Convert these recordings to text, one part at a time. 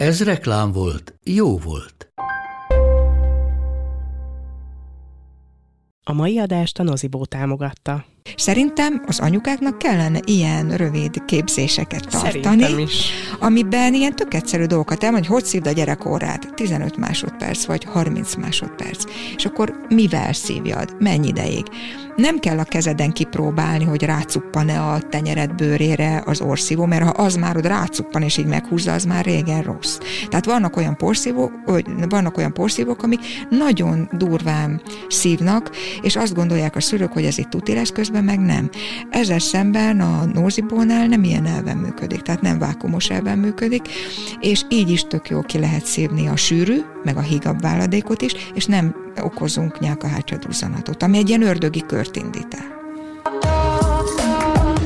Ez reklám volt, jó volt. A mai adást a Nozibó támogatta. Szerintem az anyukáknak kellene ilyen rövid képzéseket tartani, Szerintem is. amiben ilyen tök egyszerű dolgokat elmond, hogy hogy szívd a gyerek órát, 15 másodperc vagy 30 másodperc, és akkor mivel szívjad, mennyi ideig. Nem kell a kezeden kipróbálni, hogy rácuppan-e a tenyered bőrére az orszívó, mert ha az már ott rácuppan és így meghúzza, az már régen rossz. Tehát vannak olyan porszívók, vannak olyan porszívók, amik nagyon durván szívnak, és azt gondolják a szülők, hogy ez itt tuti lesz, közben meg nem. Ezzel szemben a nózibónál nem ilyen elven működik, tehát nem vákumos elven működik, és így is tök jó ki lehet szívni a sűrű, meg a hígabb váladékot is, és nem okozunk nyálkahártyaduzzanatot, ami egy ilyen ördögi kört indít el.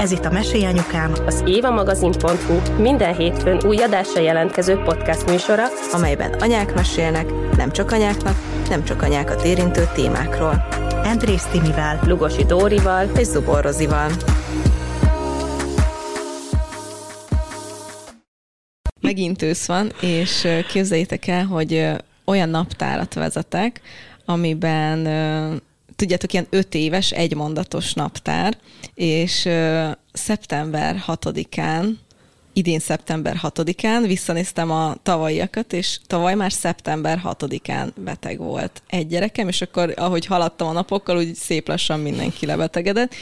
Ez itt a Mesélyanyukám, Az évamagazin.hu minden hétfőn új adásra jelentkező podcast műsora, amelyben anyák mesélnek, nem csak anyáknak, nem csak anyákat érintő témákról. Andrész Timivel Lugosi Dórival, és Zubor Rozival. megint ősz van, és képzeljétek el, hogy olyan naptárat vezetek, amiben tudjátok, ilyen öt éves, egymondatos naptár, és szeptember 6-án, idén szeptember 6-án visszanéztem a tavalyiakat, és tavaly már szeptember 6-án beteg volt egy gyerekem, és akkor ahogy haladtam a napokkal, úgy szép lassan mindenki lebetegedett,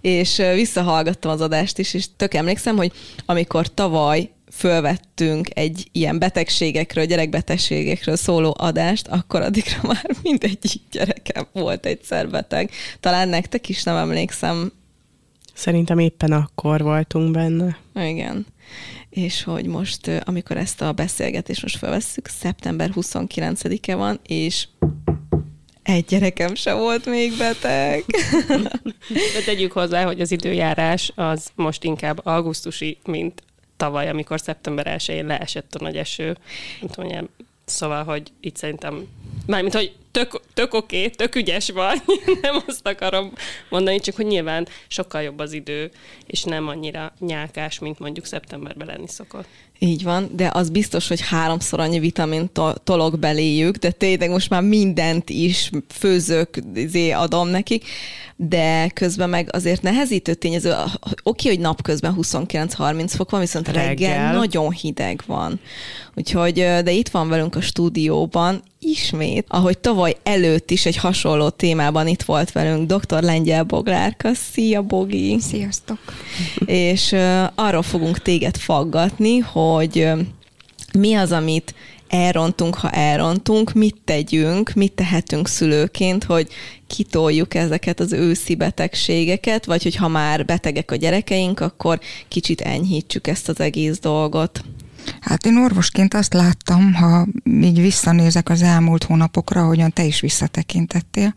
és visszahallgattam az adást is, és tök emlékszem, hogy amikor tavaly fölvettünk egy ilyen betegségekről, gyerekbetegségekről szóló adást, akkor addigra már mindegyik gyerekem volt egyszer beteg. Talán nektek is nem emlékszem. Szerintem éppen akkor voltunk benne. Igen. És hogy most, amikor ezt a beszélgetést most felvesszük, szeptember 29-e van, és egy gyerekem se volt még beteg. De tegyük hozzá, hogy az időjárás az most inkább augusztusi, mint tavaly, amikor szeptember 1-én leesett a nagy eső. Nem tudom, ilyen- Szóval, hogy itt szerintem, mármint, hogy tök, tök oké, okay, tök ügyes vagy, nem azt akarom mondani, csak hogy nyilván sokkal jobb az idő, és nem annyira nyálkás, mint mondjuk szeptemberben lenni szokott. Így van, de az biztos, hogy háromszor annyi vitamin to- tolok beléjük, de tényleg most már mindent is főzök, izé adom nekik, de közben meg azért nehezítő tényező, oké, hogy napközben 29-30 fok van, viszont reggel, Reggel. nagyon hideg van. Úgyhogy, de itt van velünk a stúdióban ismét, ahogy tavaly előtt is egy hasonló témában itt volt velünk dr. Lengyel Boglárka. Szia, Bogi! Sziasztok! és ö, arról fogunk téged faggatni, hogy mi az, amit elrontunk, ha elrontunk, mit tegyünk, mit tehetünk szülőként, hogy kitoljuk ezeket az őszi betegségeket, vagy hogy ha már betegek a gyerekeink, akkor kicsit enyhítsük ezt az egész dolgot. Hát én orvosként azt láttam, ha így visszanézek az elmúlt hónapokra, ahogyan te is visszatekintettél,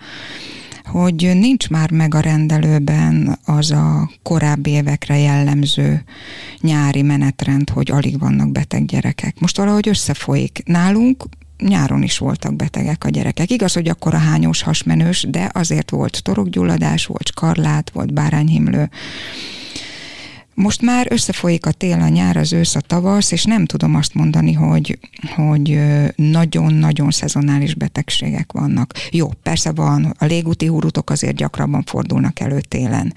hogy nincs már meg a rendelőben az a korábbi évekre jellemző nyári menetrend, hogy alig vannak beteg gyerekek. Most valahogy összefolyik. Nálunk nyáron is voltak betegek a gyerekek. Igaz, hogy akkor a hányós hasmenős, de azért volt torokgyulladás, volt skarlát, volt bárányhimlő. Most már összefolyik a tél, a nyár, az ősz, a tavasz, és nem tudom azt mondani, hogy, hogy nagyon-nagyon szezonális betegségek vannak. Jó, persze van, a légúti húrutok azért gyakrabban fordulnak elő télen.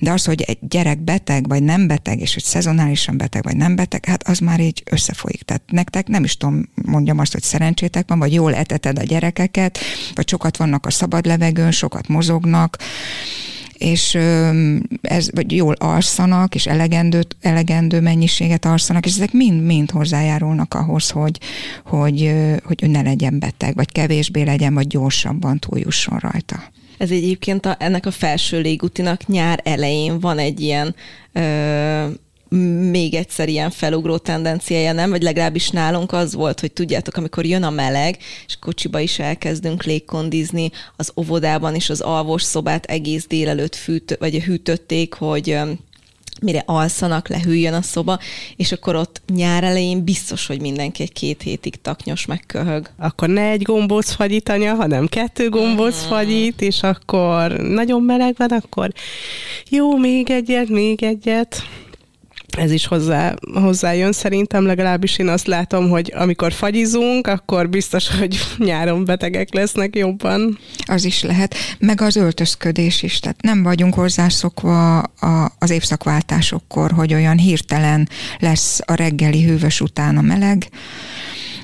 De az, hogy egy gyerek beteg, vagy nem beteg, és hogy szezonálisan beteg, vagy nem beteg, hát az már így összefolyik. Tehát nektek nem is tudom, mondjam azt, hogy szerencsétek van, vagy jól eteted a gyerekeket, vagy sokat vannak a szabad levegőn, sokat mozognak, és ez, vagy jól alszanak, és elegendő, elegendő mennyiséget alszanak, és ezek mind-mind hozzájárulnak ahhoz, hogy, hogy, hogy ne legyen beteg, vagy kevésbé legyen, vagy gyorsabban túljusson rajta. Ez egyébként a, ennek a felső légutinak nyár elején van egy ilyen még egyszer ilyen felugró tendenciája, nem? Vagy legalábbis nálunk az volt, hogy tudjátok, amikor jön a meleg, és kocsiba is elkezdünk légkondizni, az óvodában is az alvos szobát egész délelőtt fűt, vagy hűtötték, hogy mire alszanak, lehűljön a szoba, és akkor ott nyár elején biztos, hogy mindenki egy két hétig taknyos megköhög. Akkor ne egy gombóc fagyit anya, hanem kettő gombóc mm. fagyit, és akkor nagyon meleg van, akkor jó, még egyet, még egyet ez is hozzá, hozzájön szerintem, legalábbis én azt látom, hogy amikor fagyizunk, akkor biztos, hogy nyáron betegek lesznek jobban. Az is lehet, meg az öltözködés is, tehát nem vagyunk hozzászokva a, az évszakváltásokkor, hogy olyan hirtelen lesz a reggeli hűvös után a meleg,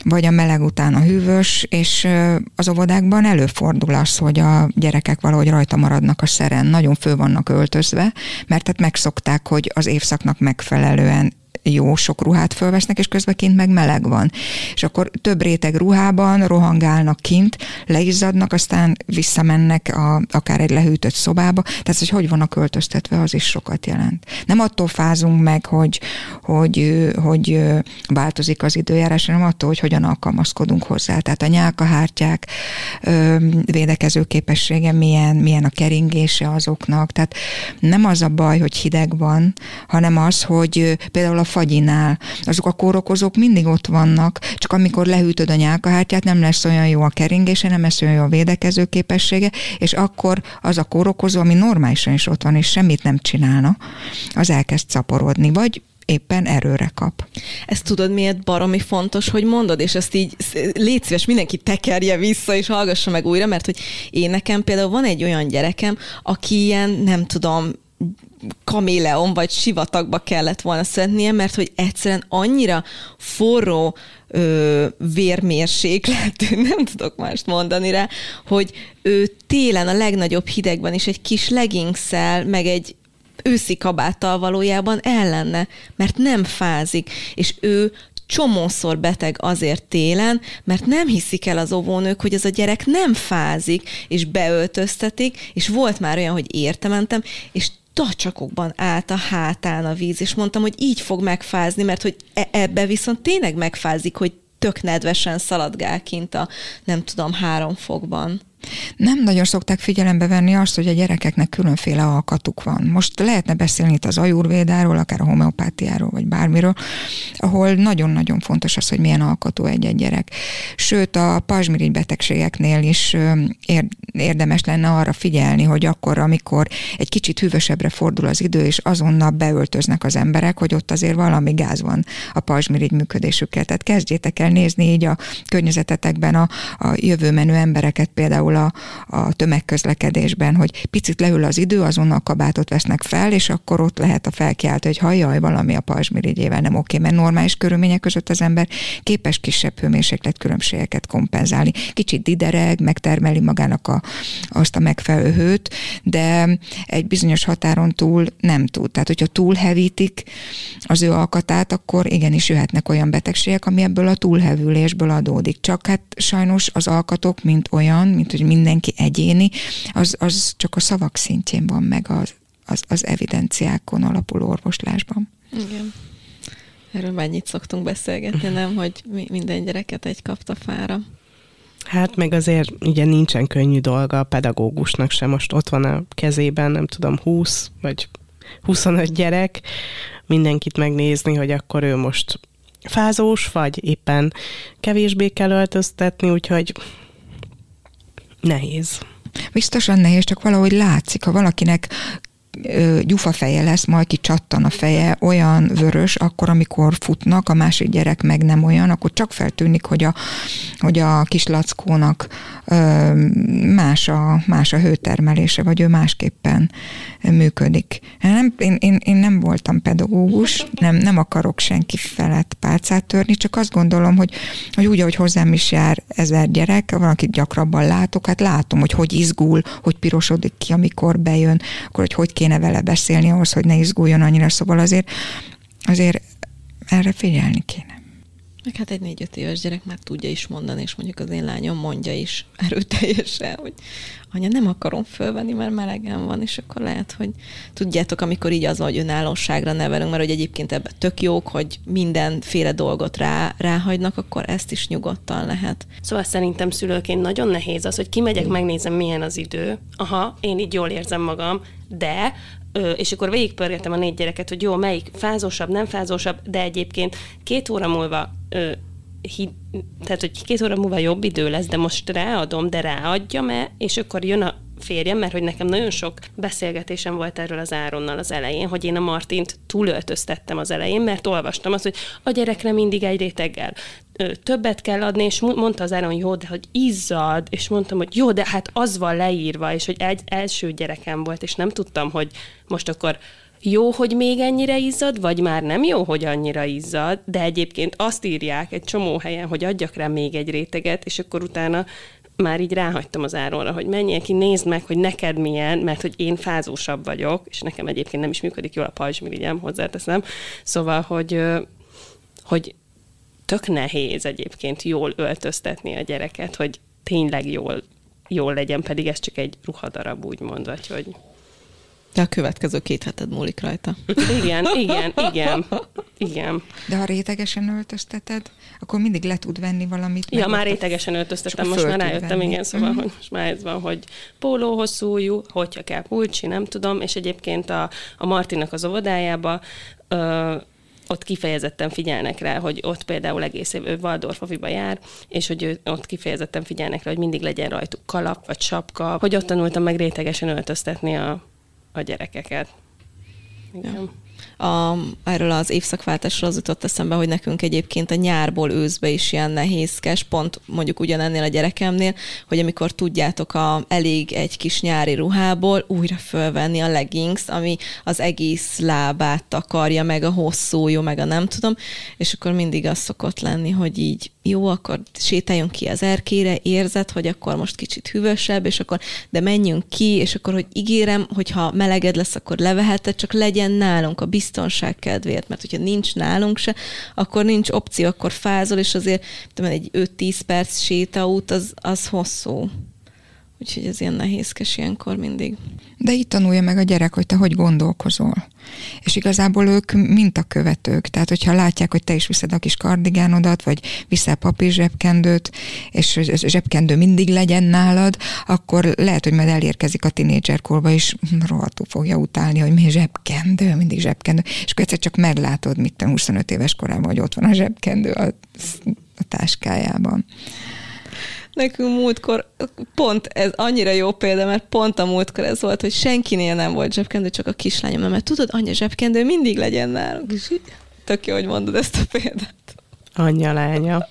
vagy a meleg után a hűvös, és az óvodákban előfordul az, hogy a gyerekek valahogy rajta maradnak a szeren, nagyon fő vannak öltözve, mert tehát megszokták, hogy az évszaknak megfelelően jó sok ruhát fölvesznek, és közben kint meg meleg van. És akkor több réteg ruhában rohangálnak kint, leizzadnak, aztán visszamennek a, akár egy lehűtött szobába. Tehát, hogy hogy vannak költöztetve, az is sokat jelent. Nem attól fázunk meg, hogy, hogy, hogy változik az időjárás, hanem attól, hogy hogyan alkalmazkodunk hozzá. Tehát a nyálkahártyák védekező képessége milyen, milyen a keringése azoknak. Tehát nem az a baj, hogy hideg van, hanem az, hogy például a fagyinál. Azok a kórokozók mindig ott vannak, csak amikor lehűtöd a nyálkahártyát, nem lesz olyan jó a keringése, nem lesz olyan jó a védekező képessége, és akkor az a kórokozó, ami normálisan is ott van, és semmit nem csinálna, az elkezd szaporodni, vagy éppen erőre kap. Ezt tudod, miért baromi fontos, hogy mondod, és ezt így légy szíves, mindenki tekerje vissza, és hallgassa meg újra, mert hogy én nekem például van egy olyan gyerekem, aki ilyen, nem tudom, kaméleon vagy sivatagba kellett volna szednie, mert hogy egyszerűen annyira forró ö, vérmérséklet, nem tudok mást mondani rá, hogy ő télen a legnagyobb hidegben is egy kis leggingszel, meg egy őszi kabáttal valójában ellenne, mert nem fázik, és ő csomószor beteg azért télen, mert nem hiszik el az óvónők, hogy ez a gyerek nem fázik, és beöltöztetik, és volt már olyan, hogy értementem, és tacsakokban állt a hátán a víz, és mondtam, hogy így fog megfázni, mert hogy e- ebbe viszont tényleg megfázik, hogy tök nedvesen szaladgál kint a nem tudom három fokban. Nem nagyon szokták figyelembe venni azt, hogy a gyerekeknek különféle alkatuk van. Most lehetne beszélni itt az ajurvédáról, akár a homeopátiáról, vagy bármiről, ahol nagyon-nagyon fontos az, hogy milyen alkatú egy-egy gyerek. Sőt, a pazsmirigy betegségeknél is érdemes lenne arra figyelni, hogy akkor, amikor egy kicsit hűvösebbre fordul az idő, és azonnal beöltöznek az emberek, hogy ott azért valami gáz van a pazsmirigy működésükkel. Tehát kezdjétek el nézni így a környezetetekben a, a jövőmenő embereket például például a, a tömegközlekedésben, hogy picit leül az idő, azonnal kabátot vesznek fel, és akkor ott lehet a felkiáltó, hogy hajjaj, valami a pajzsmirigyével nem oké, mert normális körülmények között az ember képes kisebb hőmérséklet különbségeket kompenzálni. Kicsit didereg, megtermeli magának a, azt a megfelelő hőt, de egy bizonyos határon túl nem tud. Tehát, hogyha túlhevítik az ő alkatát, akkor igenis jöhetnek olyan betegségek, ami ebből a túlhevülésből adódik. Csak hát sajnos az alkatok, mint olyan, mint hogy hogy mindenki egyéni, az, az csak a szavak szintjén van meg az, az, az evidenciákon alapuló orvoslásban. Igen. Erről mennyit szoktunk beszélgetni, nem, hogy minden gyereket egy kapta fára. Hát meg azért ugye nincsen könnyű dolga a pedagógusnak sem. Most ott van a kezében, nem tudom, 20 vagy 25 gyerek, mindenkit megnézni, hogy akkor ő most fázós, vagy éppen kevésbé kell öltöztetni, úgyhogy nehéz. Biztosan nehéz, csak valahogy látszik, ha valakinek gyufafeje lesz, majd ki csattan a feje, olyan vörös, akkor, amikor futnak, a másik gyerek meg nem olyan, akkor csak feltűnik, hogy a, hogy a kis lackónak más a, más a hőtermelése, vagy ő másképpen működik. Nem, én, én, én nem voltam pedagógus, nem, nem akarok senki felett pálcát törni, csak azt gondolom, hogy, hogy úgy, ahogy hozzám is jár ezer gyerek, valakit gyakrabban látok, hát látom, hogy hogy izgul, hogy pirosodik ki, amikor bejön, akkor hogy hogy kéne vele beszélni ahhoz, hogy ne izguljon annyira, szóval azért, azért erre figyelni kéne. Meg hát egy négy-öt éves gyerek már tudja is mondani, és mondjuk az én lányom mondja is erőteljesen, hogy anya, nem akarom fölvenni, mert melegem van, és akkor lehet, hogy tudjátok, amikor így az, hogy önállóságra nevelünk, mert hogy egyébként ebben tök jók, hogy mindenféle dolgot rá, ráhagynak, akkor ezt is nyugodtan lehet. Szóval szerintem szülőként nagyon nehéz az, hogy kimegyek, megnézem, milyen az idő. Aha, én így jól érzem magam, de és akkor végigpörgetem a négy gyereket, hogy jó, melyik fázósabb, nem fázósabb, de egyébként két óra múlva hi, tehát, hogy két óra múlva jobb idő lesz, de most ráadom, de ráadjam-e, és akkor jön a férjem, mert hogy nekem nagyon sok beszélgetésem volt erről az Áronnal az elején, hogy én a Martint túlöltöztettem az elején, mert olvastam azt, hogy a gyerekre mindig egy réteggel többet kell adni, és mondta az Áron, jó, de hogy izzad, és mondtam, hogy jó, de hát az van leírva, és hogy egy első gyerekem volt, és nem tudtam, hogy most akkor jó, hogy még ennyire izzad, vagy már nem jó, hogy annyira izzad, de egyébként azt írják egy csomó helyen, hogy adjak rá még egy réteget, és akkor utána már így ráhagytam az áronra, hogy menjél ki, nézd meg, hogy neked milyen, mert hogy én fázósabb vagyok, és nekem egyébként nem is működik jól a pajzsmirigyem, hozzáteszem. Szóval, hogy, hogy tök nehéz egyébként jól öltöztetni a gyereket, hogy tényleg jól, jól legyen, pedig ez csak egy ruhadarab, úgymond, vagy hogy... De a következő két heted múlik rajta. Igen, igen, igen, igen. De ha rétegesen öltözteted, akkor mindig le tud venni valamit. Ja, már rétegesen öltöztetem, most már rájöttem, venni. igen, szóval, mm-hmm. hogy most már ez van, hogy póló hosszújú, hogyha kell pulcsi, nem tudom, és egyébként a, a Martinak az óvodájába ö, ott kifejezetten figyelnek rá, hogy ott például egész év, ő Waldorfoviba jár, és hogy ott kifejezetten figyelnek rá, hogy mindig legyen rajtuk kalap vagy sapka, hogy ott tanultam meg rétegesen öltöztetni a, a gyerekeket. Igen. Ja a, erről az évszakváltásról az jutott eszembe, hogy nekünk egyébként a nyárból őszbe is ilyen nehézkes, pont mondjuk ugyanennél a gyerekemnél, hogy amikor tudjátok, a, elég egy kis nyári ruhából újra fölvenni a leggings, ami az egész lábát takarja, meg a hosszú, jó, meg a nem tudom, és akkor mindig az szokott lenni, hogy így jó, akkor sétáljunk ki az erkére, érzed, hogy akkor most kicsit hűvösebb, és akkor, de menjünk ki, és akkor, hogy ígérem, hogyha meleged lesz, akkor leveheted, csak legyen nálunk a biztonság kedvéért, mert hogyha nincs nálunk se, akkor nincs opció, akkor fázol, és azért tudom, egy 5-10 perc sétaút az, az hosszú. Úgyhogy ez ilyen nehézkes ilyenkor mindig. De itt tanulja meg a gyerek, hogy te hogy gondolkozol. És igazából ők mintakövetők. Tehát, hogyha látják, hogy te is viszed a kis kardigánodat, vagy viszel papír zsebkendőt, és zsebkendő mindig legyen nálad, akkor lehet, hogy majd elérkezik a tinédzserkorba, és rohadtul fogja utálni, hogy mi zsebkendő, mindig zsebkendő. És akkor egyszer csak meglátod, mit te 25 éves korában, hogy ott van a zsebkendő a, a táskájában. Nekünk múltkor, pont ez annyira jó példa, mert pont a múltkor ez volt, hogy senkinél nem volt zsebkendő, csak a kislányom, mert tudod, anya zsebkendő mindig legyen nálunk. És így, tök jó, hogy mondod ezt a példát. Anyja, lánya.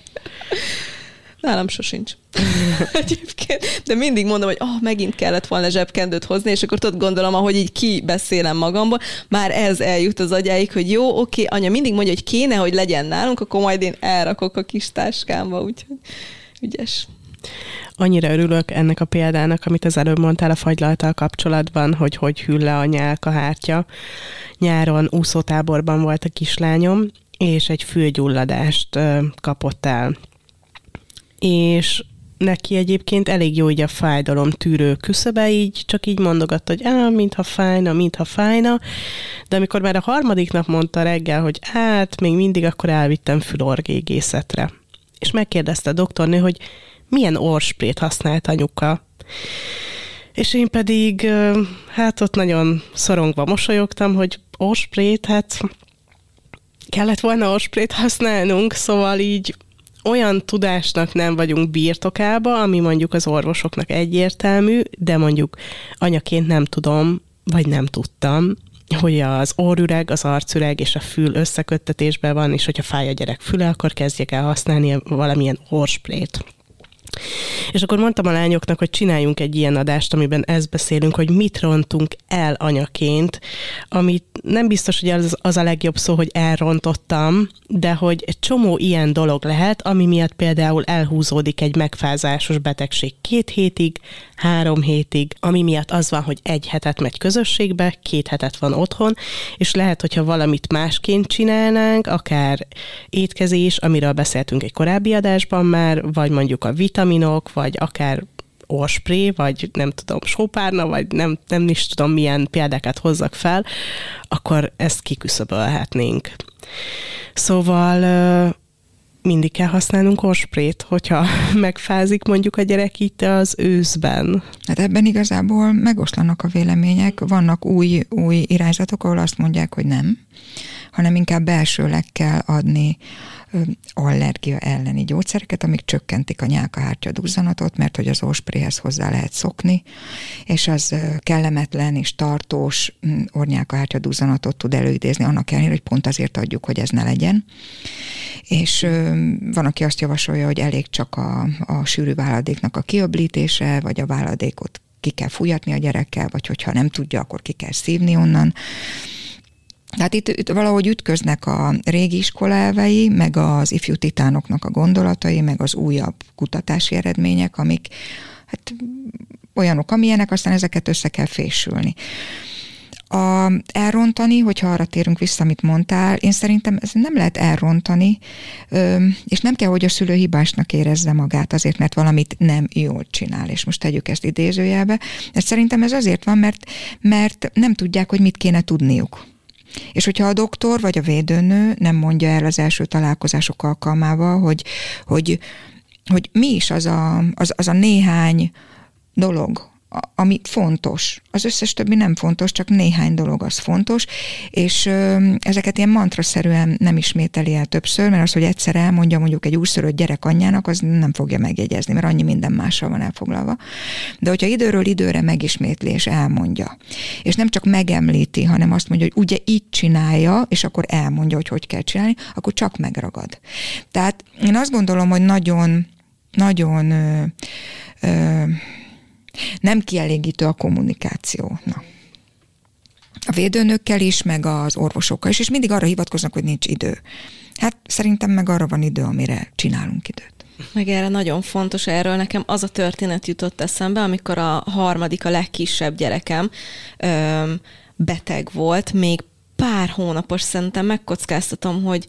Nálam sosincs. Egyébként. De mindig mondom, hogy oh, megint kellett volna zsebkendőt hozni, és akkor tudod gondolom, ahogy így kibeszélem magamból, már ez eljut az agyáig, hogy jó, oké, anya mindig mondja, hogy kéne, hogy legyen nálunk, akkor majd én elrakok a kis táskámba, úgyhogy ügyes. Annyira örülök ennek a példának, amit az előbb mondtál a fagylaltal kapcsolatban, hogy hogy hűl le a nyálkahártya. Nyáron úszótáborban volt a kislányom, és egy fülgyulladást kapott el. És neki egyébként elég jó így a fájdalom tűrő küszöbe, így csak így mondogatta, hogy á, mintha fájna, mintha fájna, de amikor már a harmadik nap mondta reggel, hogy hát, még mindig akkor elvittem fülorgégészetre. És megkérdezte a doktornő, hogy milyen orsprét használt anyuka. És én pedig, hát ott nagyon szorongva mosolyogtam, hogy orsprét, hát kellett volna orsprét használnunk, szóval így olyan tudásnak nem vagyunk birtokába, ami mondjuk az orvosoknak egyértelmű, de mondjuk anyaként nem tudom, vagy nem tudtam, hogy az orrüreg, az arcüreg és a fül összeköttetésben van, és hogyha fáj a gyerek füle, akkor kezdjek el használni valamilyen orsprét. És akkor mondtam a lányoknak, hogy csináljunk egy ilyen adást, amiben ezt beszélünk, hogy mit rontunk el anyaként, amit nem biztos, hogy az, az a legjobb szó, hogy elrontottam, de hogy egy csomó ilyen dolog lehet, ami miatt például elhúzódik egy megfázásos betegség két hétig, három hétig, ami miatt az van, hogy egy hetet megy közösségbe, két hetet van otthon, és lehet, hogyha valamit másként csinálnánk, akár étkezés, amiről beszéltünk egy korábbi adásban már, vagy mondjuk a vitaminok, vagy akár orspré, vagy nem tudom, sópárna, vagy nem, nem is tudom milyen példákat hozzak fel, akkor ezt kiküszöbölhetnénk. Szóval mindig kell használnunk orsprét, hogyha megfázik mondjuk a gyerek itt az őszben. Hát ebben igazából megoszlanak a vélemények. Vannak új, új irányzatok, ahol azt mondják, hogy nem, hanem inkább belsőleg kell adni allergia elleni gyógyszereket, amik csökkentik a nyálkahártya duzzanatot, mert hogy az ospréhez hozzá lehet szokni, és az kellemetlen és tartós mm, ornyálkahártya duzzanatot tud előidézni, annak ellenére, hogy pont azért adjuk, hogy ez ne legyen. És van, aki azt javasolja, hogy elég csak a, a sűrű váladéknak a kiöblítése, vagy a váladékot ki kell fújatni a gyerekkel, vagy hogyha nem tudja, akkor ki kell szívni onnan. Tehát itt, itt valahogy ütköznek a régi iskola elvei, meg az ifjú titánoknak a gondolatai, meg az újabb kutatási eredmények, amik hát olyanok, amilyenek, aztán ezeket össze kell fésülni. A, elrontani, hogyha arra térünk vissza, amit mondtál, én szerintem ez nem lehet elrontani, és nem kell, hogy a szülő hibásnak érezze magát azért, mert valamit nem jól csinál, és most tegyük ezt idézőjelbe. Ez szerintem ez azért van, mert, mert nem tudják, hogy mit kéne tudniuk. És hogyha a doktor vagy a védőnő nem mondja el az első találkozások alkalmával, hogy, hogy, hogy mi is az a, az, az a néhány dolog, ami fontos. Az összes többi nem fontos, csak néhány dolog az fontos, és ö, ezeket ilyen mantraszerűen nem ismételi el többször, mert az, hogy egyszer elmondja mondjuk egy újszörött gyerek anyjának, az nem fogja megjegyezni, mert annyi minden mással van elfoglalva. De hogyha időről időre megismétli és elmondja, és nem csak megemlíti, hanem azt mondja, hogy ugye így csinálja, és akkor elmondja, hogy hogy kell csinálni, akkor csak megragad. Tehát én azt gondolom, hogy nagyon, nagyon ö, ö, nem kielégítő a kommunikáció. Na. A védőnökkel is, meg az orvosokkal is, és mindig arra hivatkoznak, hogy nincs idő. Hát szerintem meg arra van idő, amire csinálunk időt. Meg erre nagyon fontos, erről nekem az a történet jutott eszembe, amikor a harmadik, a legkisebb gyerekem öm, beteg volt, még pár hónapos, szerintem megkockáztatom, hogy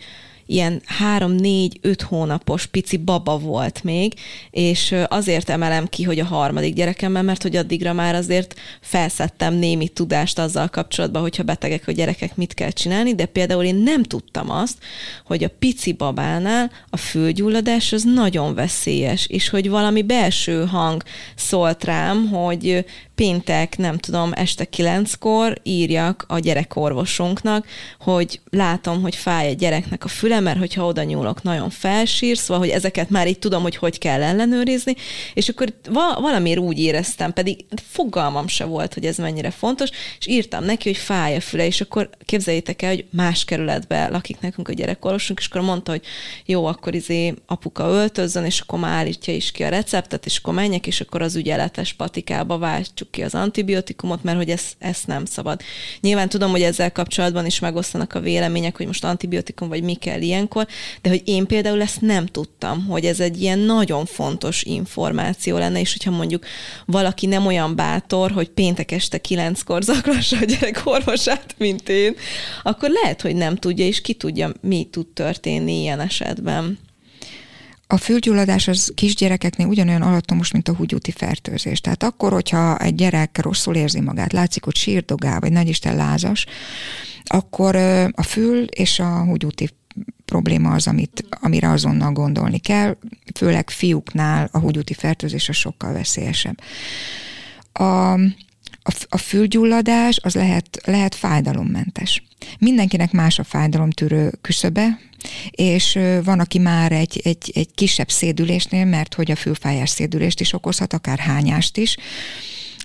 ilyen három, négy, öt hónapos pici baba volt még, és azért emelem ki, hogy a harmadik gyerekemben, mert hogy addigra már azért felszettem némi tudást azzal kapcsolatban, hogyha betegek a gyerekek mit kell csinálni, de például én nem tudtam azt, hogy a pici babánál a fülgyulladás az nagyon veszélyes, és hogy valami belső hang szólt rám, hogy péntek, nem tudom, este kilenckor írjak a gyerekorvosunknak, hogy látom, hogy fáj a gyereknek a füle, mert hogyha oda nyúlok, nagyon felsír, szóval, hogy ezeket már így tudom, hogy hogy kell ellenőrizni, és akkor va- valamiért úgy éreztem, pedig fogalmam se volt, hogy ez mennyire fontos, és írtam neki, hogy fáj a füle, és akkor képzeljétek el, hogy más kerületben lakik nekünk a gyerekorvosunk, és akkor mondta, hogy jó, akkor izé apuka öltözzön, és akkor már állítja is ki a receptet, és akkor menjek, és akkor az ügyeletes patikába váltsuk ki az antibiotikumot, mert hogy ezt, ezt nem szabad. Nyilván tudom, hogy ezzel kapcsolatban is megosztanak a vélemények, hogy most antibiotikum vagy mi kell ilyenkor, de hogy én például ezt nem tudtam, hogy ez egy ilyen nagyon fontos információ lenne, és hogyha mondjuk valaki nem olyan bátor, hogy péntek este kilenckor zaklassa a gyerek orvosát, mint én, akkor lehet, hogy nem tudja, és ki tudja, mi tud történni ilyen esetben. A fülgyulladás az kisgyerekeknél ugyanolyan alattomos, mint a húgyúti fertőzés. Tehát akkor, hogyha egy gyerek rosszul érzi magát, látszik, hogy sírdogál, vagy nagyisten lázas, akkor a fül és a húgyúti probléma az, amit, amire azonnal gondolni kell, főleg fiúknál a húgyúti fertőzés a sokkal veszélyesebb. A, a, a fülgyulladás az lehet, lehet fájdalommentes. Mindenkinek más a fájdalomtűrő küszöbe, és van, aki már egy, egy, egy kisebb szédülésnél, mert hogy a fülfájás szédülést is okozhat, akár hányást is,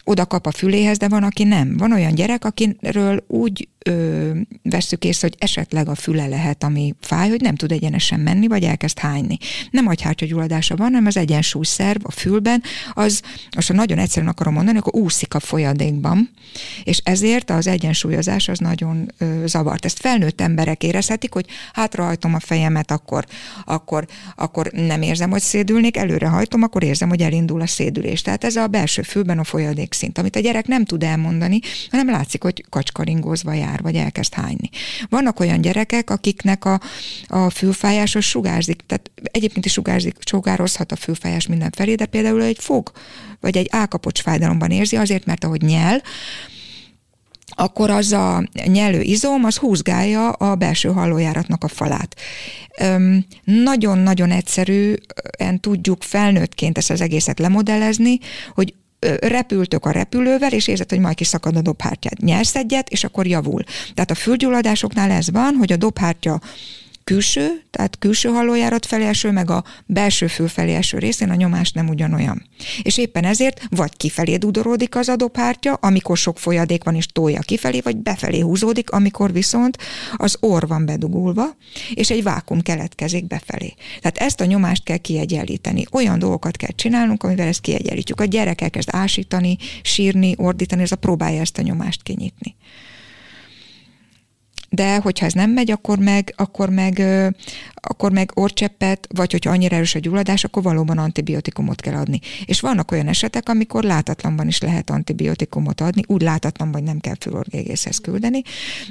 oda kap a füléhez, de van, aki nem. Van olyan gyerek, akiről úgy ö, veszük észre, hogy esetleg a füle lehet, ami fáj, hogy nem tud egyenesen menni, vagy elkezd hányni. Nem agyhártya gyulladása van, hanem az egyensúlyszerv a fülben, az, most ha nagyon egyszerűen akarom mondani, akkor úszik a folyadékban, és ezért az egyensúlyozás az nagyon ö, zavart. Ezt felnőtt emberek érezhetik, hogy hátrahajtom a fejemet, akkor, akkor, akkor nem érzem, hogy szédülnék, előre hajtom, akkor érzem, hogy elindul a szédülés. Tehát ez a belső fülben a folyadék szint, amit a gyerek nem tud elmondani, hanem látszik, hogy kacskaringózva jár, vagy elkezd hányni. Vannak olyan gyerekek, akiknek a, a fülfájás az sugárzik, tehát egyébként is sugárzik, sugározhat a fülfájás mindenfelé, de például egy fog, vagy egy álkapocs fájdalomban érzi, azért, mert ahogy nyel, akkor az a nyelő izom, az húzgálja a belső hallójáratnak a falát. Nagyon-nagyon egyszerűen tudjuk felnőttként ezt az egészet lemodellezni, hogy repültök a repülővel, és érzed, hogy majd kiszakad a dobhártyád. Nyersz egyet, és akkor javul. Tehát a fülgyulladásoknál ez van, hogy a dobhártya külső, tehát külső hallójárat felé eső, meg a belső fül felé eső részén a nyomás nem ugyanolyan. És éppen ezért vagy kifelé dudorodik az adópártya, amikor sok folyadék van és tolja kifelé, vagy befelé húzódik, amikor viszont az orr van bedugulva, és egy vákum keletkezik befelé. Tehát ezt a nyomást kell kiegyenlíteni. Olyan dolgokat kell csinálnunk, amivel ezt kiegyenlítjük. A gyerek elkezd ásítani, sírni, ordítani, ez a próbálja ezt a nyomást kinyitni de hogyha ez nem megy, akkor meg, akkor meg, akkor meg orcseppet, vagy hogyha annyira erős a gyulladás, akkor valóban antibiotikumot kell adni. És vannak olyan esetek, amikor látatlanban is lehet antibiotikumot adni, úgy látatlan, hogy nem kell fülorgégészhez küldeni,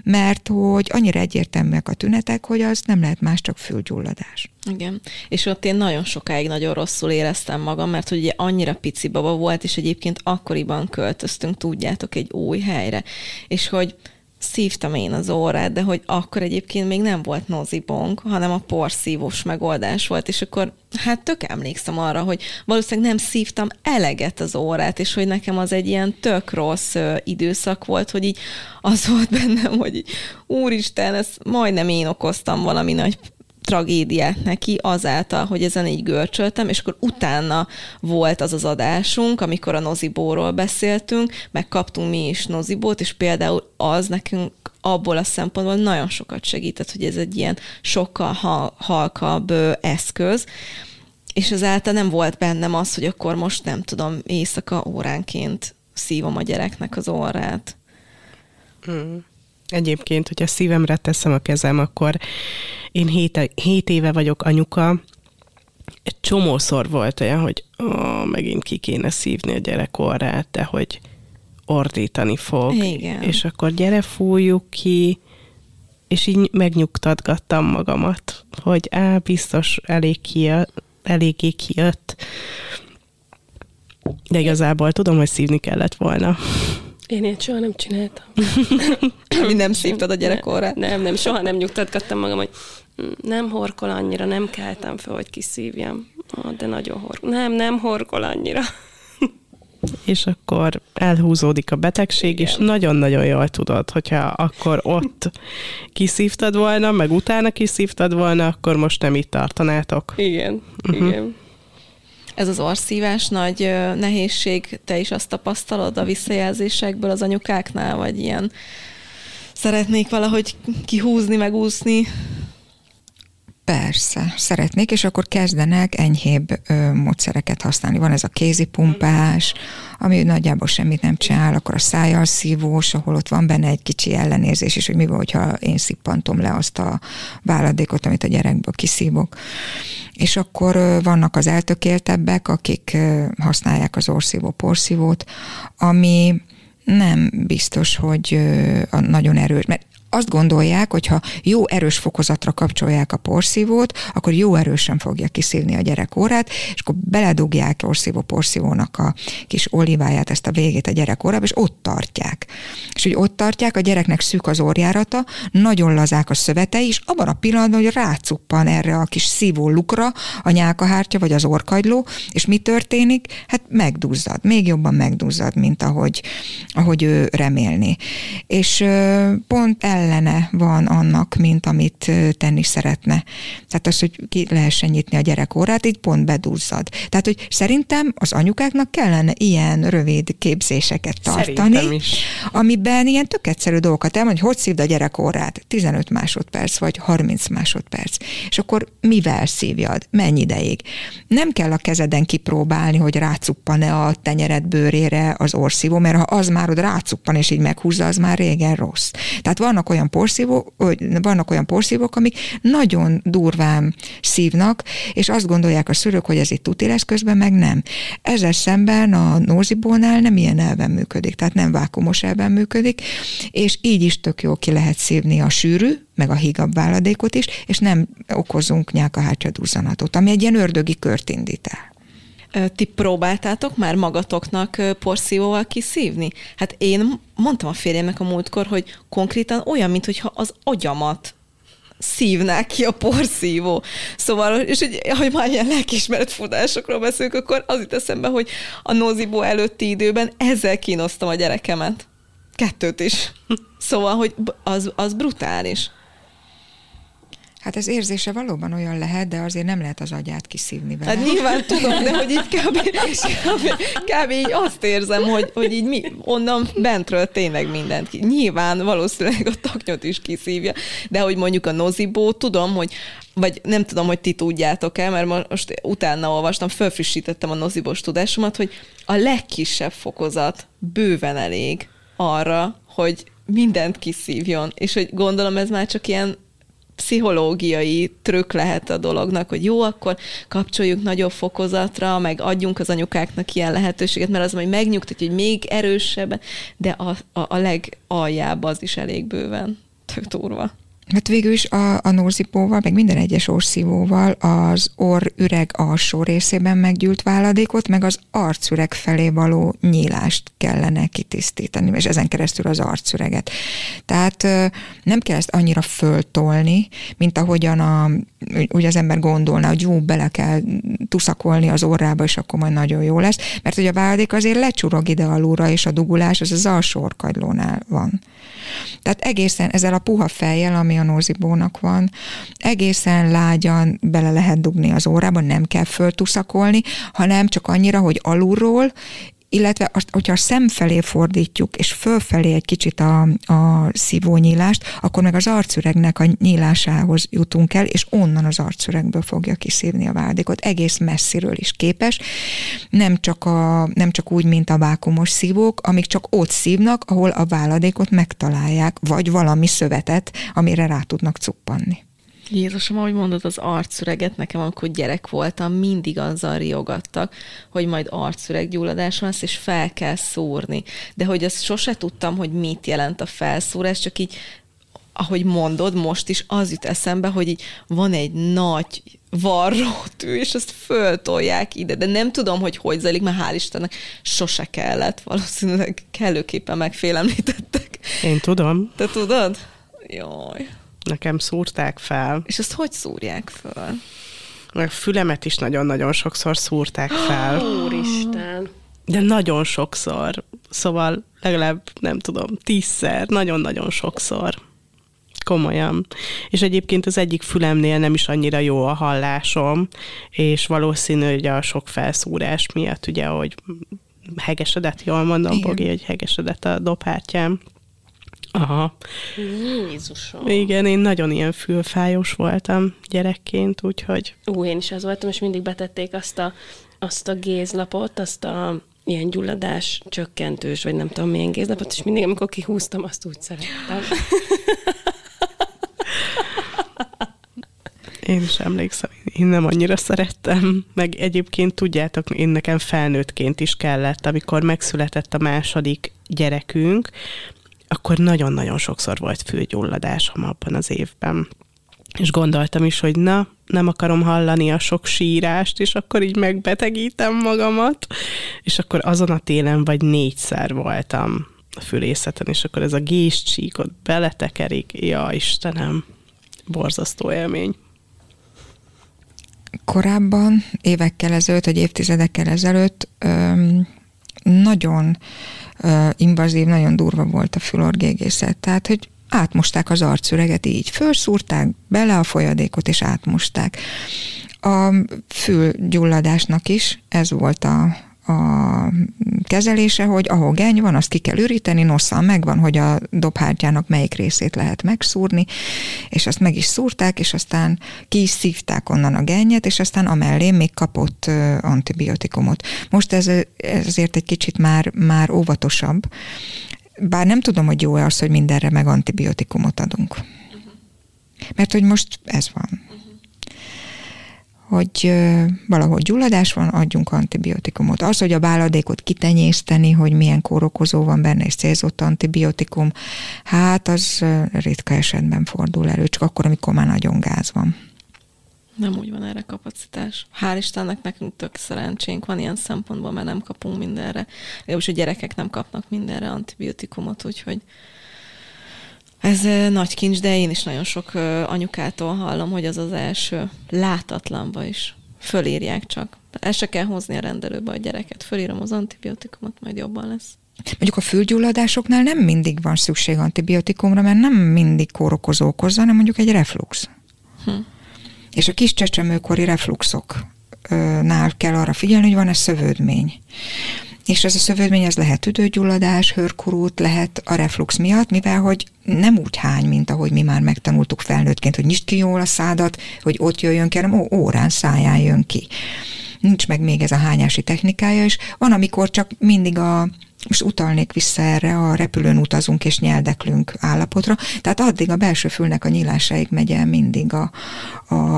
mert hogy annyira egyértelműek a tünetek, hogy az nem lehet más, csak fülgyulladás. Igen, és ott én nagyon sokáig nagyon rosszul éreztem magam, mert ugye annyira pici baba volt, és egyébként akkoriban költöztünk, tudjátok, egy új helyre, és hogy szívtam én az órát, de hogy akkor egyébként még nem volt nozibong, hanem a porszívós megoldás volt, és akkor hát tök emlékszem arra, hogy valószínűleg nem szívtam eleget az órát, és hogy nekem az egy ilyen tök rossz ö, időszak volt, hogy így az volt bennem, hogy így, úristen, ezt majdnem én okoztam valami nagy tragédiát neki azáltal, hogy ezen így görcsöltem, és akkor utána volt az az adásunk, amikor a nozibóról beszéltünk, meg kaptunk mi is nozibót, és például az nekünk abból a szempontból nagyon sokat segített, hogy ez egy ilyen sokkal halkabb eszköz, és ezáltal nem volt bennem az, hogy akkor most nem tudom, éjszaka óránként szívom a gyereknek az orrát. Mm. Egyébként, hogyha szívemre teszem a kezem, akkor én hét, hét éve vagyok anyuka, egy csomószor volt olyan, hogy ó, megint ki kéne szívni a gyerek orrát, de hogy ordítani fog. Igen. És akkor gyere, fújjuk ki, és így megnyugtatgattam magamat, hogy á, biztos elég kijött, eléggé kijött. De igazából tudom, hogy szívni kellett volna. Én ilyet soha nem csináltam. Mi nem szívtad a gyerekkorra? Nem, nem, soha nem nyugtatgattam magam, hogy nem horkol annyira, nem keltem fel, hogy kiszívjam. Oh, de nagyon horkol. Nem, nem horkol annyira. És akkor elhúzódik a betegség, Igen. és nagyon-nagyon jól tudod, hogyha akkor ott kiszívtad volna, meg utána kiszívtad volna, akkor most nem itt tartanátok. Igen, uh-huh. igen. Ez az orszívás nagy nehézség, te is azt tapasztalod a visszajelzésekből az anyukáknál, vagy ilyen szeretnék valahogy kihúzni, megúszni? Persze, szeretnék, és akkor kezdenek enyhébb ö, módszereket használni. Van ez a kézipumpás, ami nagyjából semmit nem csinál, akkor a szájjal szívós, ahol ott van benne egy kicsi ellenérzés is, hogy mi van, hogyha én szippantom le azt a váladékot, amit a gyerekből kiszívok. És akkor ö, vannak az eltökéltebbek, akik ö, használják az orszívó porszívót, ami nem biztos, hogy nagyon erős, mert azt gondolják, hogy ha jó erős fokozatra kapcsolják a porszívót, akkor jó erősen fogja kiszívni a gyerek órát, és akkor beledugják orszívó porszívónak a kis oliváját, ezt a végét a gyerek órába, és ott tartják. És hogy ott tartják, a gyereknek szűk az orjárata, nagyon lazák a szövetei, és abban a pillanatban, hogy rácuppan erre a kis szívó lukra a nyálkahártya vagy az orkagyló, és mi történik? Hát megduzzad, még jobban megduzzad, mint ahogy, ahogy ő remélni. És pont el ellene van annak, mint amit tenni szeretne. Tehát az, hogy ki lehessen nyitni a gyerek órát, így pont bedúzzad. Tehát, hogy szerintem az anyukáknak kellene ilyen rövid képzéseket tartani, amiben ilyen tök egyszerű dolgokat elmond, hogy hogy szívd a gyerek órát, 15 másodperc vagy 30 másodperc. És akkor mivel szívjad, mennyi ideig. Nem kell a kezeden kipróbálni, hogy rácuppan-e a tenyered bőrére az orszívó, mert ha az már ott rácuppan és így meghúzza, az már régen rossz. Tehát vannak olyan porszívók, vannak olyan porszívók, amik nagyon durván szívnak, és azt gondolják a szülők, hogy ez itt tuti lesz, közben meg nem. Ezzel szemben a nózibónál nem ilyen elven működik, tehát nem vákumos elven működik, és így is tök jó ki lehet szívni a sűrű, meg a hígabb váladékot is, és nem okozunk nyálkahártya ami egy ilyen ördögi kört indít el. Ti próbáltátok már magatoknak porszívóval kiszívni? Hát én mondtam a férjemnek a múltkor, hogy konkrétan olyan, mintha az agyamat szívnák ki a porszívó. Szóval, és hogy, hogy már ilyen lelkismeret fudásokról beszélünk, akkor az itt eszembe, hogy a nozibó előtti időben ezzel kínosztam a gyerekemet. Kettőt is. Szóval, hogy az, az brutális. Hát ez érzése valóban olyan lehet, de azért nem lehet az agyát kiszívni vele. Hát nyilván tudom, de hogy így kb, kb, kb így azt érzem, hogy, hogy így mi, onnan bentről tényleg mindent ki. Nyilván valószínűleg a taknyot is kiszívja, de hogy mondjuk a nozibó, tudom, hogy vagy nem tudom, hogy ti tudjátok-e, mert most utána olvastam, felfrissítettem a nozibos tudásomat, hogy a legkisebb fokozat bőven elég arra, hogy mindent kiszívjon, és hogy gondolom ez már csak ilyen pszichológiai trükk lehet a dolognak, hogy jó, akkor kapcsoljuk nagyobb fokozatra, meg adjunk az anyukáknak ilyen lehetőséget, mert az majd megnyugtatja, hogy még erősebben, de a, a, a legaljább az is elég bőven. Tök durva. Hát végül is a, a norzipóval, meg minden egyes orszívóval az orr üreg alsó részében meggyűlt váladékot, meg az arcüreg felé való nyílást kellene kitisztítani, és ezen keresztül az arcüreget. Tehát nem kell ezt annyira föltolni, mint ahogyan a, úgy az ember gondolna, hogy jó, bele kell tuszakolni az orrába, és akkor majd nagyon jó lesz, mert hogy a váladék azért lecsurog ide alulra, és a dugulás az az alsó orkagylónál van. Tehát egészen ezzel a puha fejjel, ami a nózibónak van, egészen lágyan bele lehet dugni az órába, nem kell föltuszakolni, hanem csak annyira, hogy alulról illetve azt, hogyha a szem felé fordítjuk, és fölfelé egy kicsit a, a szívónyílást, akkor meg az arcüregnek a nyílásához jutunk el, és onnan az arcüregből fogja kiszívni a váladékot. Egész messziről is képes. Nem csak, a, nem csak úgy, mint a vákumos szívók, amik csak ott szívnak, ahol a váladékot megtalálják, vagy valami szövetet, amire rá tudnak cuppanni. Jézusom, ahogy mondod az arcüreget, nekem amikor gyerek voltam, mindig azzal riogattak, hogy majd arcüreggyulladás lesz, és fel kell szúrni. De hogy azt sose tudtam, hogy mit jelent a felszúrás, csak így ahogy mondod, most is az jut eszembe, hogy így van egy nagy varrótű, és azt föltolják ide, de nem tudom, hogy hogy zajlik, mert hál' Istennek sose kellett, valószínűleg kellőképpen megfélemlítettek. Én tudom. Te tudod? Jaj. Nekem szúrták fel. És ezt hogy szúrják fel? Meg fülemet is nagyon-nagyon sokszor szúrták fel. Úristen. De nagyon sokszor. Szóval legalább, nem tudom, tízszer, nagyon-nagyon sokszor. Komolyan. És egyébként az egyik fülemnél nem is annyira jó a hallásom, és valószínű, hogy a sok felszúrás miatt, ugye, hogy hegesedett, jól mondom, Bogi, hogy hegesedett a dobhártyám. Aha. Jézusom. Igen, én nagyon ilyen fülfájós voltam gyerekként, úgyhogy... Ú, én is az voltam, és mindig betették azt a, azt a gézlapot, azt a ilyen gyulladás csökkentős, vagy nem tudom milyen gézlapot, és mindig, amikor kihúztam, azt úgy szerettem. Én is emlékszem, én nem annyira szerettem. Meg egyébként tudjátok, én nekem felnőttként is kellett, amikor megszületett a második gyerekünk, akkor nagyon-nagyon sokszor volt fülgyulladásom abban az évben. És gondoltam is, hogy na, nem akarom hallani a sok sírást, és akkor így megbetegítem magamat. És akkor azon a télen vagy négyszer voltam a fülészeten, és akkor ez a géscsíkot beletekerik. Ja, Istenem, borzasztó élmény. Korábban, évekkel ezelőtt, vagy évtizedekkel ezelőtt öm, nagyon invazív, nagyon durva volt a fülorgégészet. Tehát, hogy átmosták az arcüreget így, felszúrták bele a folyadékot, és átmosták. A fülgyulladásnak is ez volt a, a kezelése, hogy ahol geny van, azt ki kell üríteni, nosszal megvan, hogy a dobhártyának melyik részét lehet megszúrni, és azt meg is szúrták, és aztán ki is szívták onnan a gennyet, és aztán amellé még kapott antibiotikumot. Most ez ezért egy kicsit már, már óvatosabb, bár nem tudom, hogy jó-e az, hogy mindenre meg antibiotikumot adunk. Mert hogy most ez van hogy valahogy gyulladás van, adjunk antibiotikumot. Az, hogy a báladékot kitenyészteni, hogy milyen kórokozó van benne, és célzott antibiotikum, hát az ritka esetben fordul elő, csak akkor, amikor már nagyon gáz van. Nem úgy van erre kapacitás. Hál' Istennek nekünk tök szerencsénk van ilyen szempontból, mert nem kapunk mindenre. Legalábbis a gyerekek nem kapnak mindenre antibiotikumot, úgyhogy ez nagy kincs, de én is nagyon sok anyukától hallom, hogy az az első látatlanba is fölírják csak. El se kell hozni a rendelőbe a gyereket, fölírom az antibiotikumot, majd jobban lesz. Mondjuk a fülgyulladásoknál nem mindig van szükség antibiotikumra, mert nem mindig kórokozó okozza, hanem mondjuk egy reflux. Hm. És a kis csecsemőkori refluxoknál kell arra figyelni, hogy van-e szövődmény. És ez a szövődmény, ez lehet tüdőgyulladás, hörkurút, lehet a reflux miatt, mivel hogy nem úgy hány, mint ahogy mi már megtanultuk felnőttként, hogy nyisd ki jól a szádat, hogy ott jöjjön ki, hanem órán száján jön ki. Nincs meg még ez a hányási technikája, és van, amikor csak mindig a most utalnék vissza erre a repülőn utazunk és nyeldeklünk állapotra, tehát addig a belső fülnek a nyílásáig megy el mindig a, a,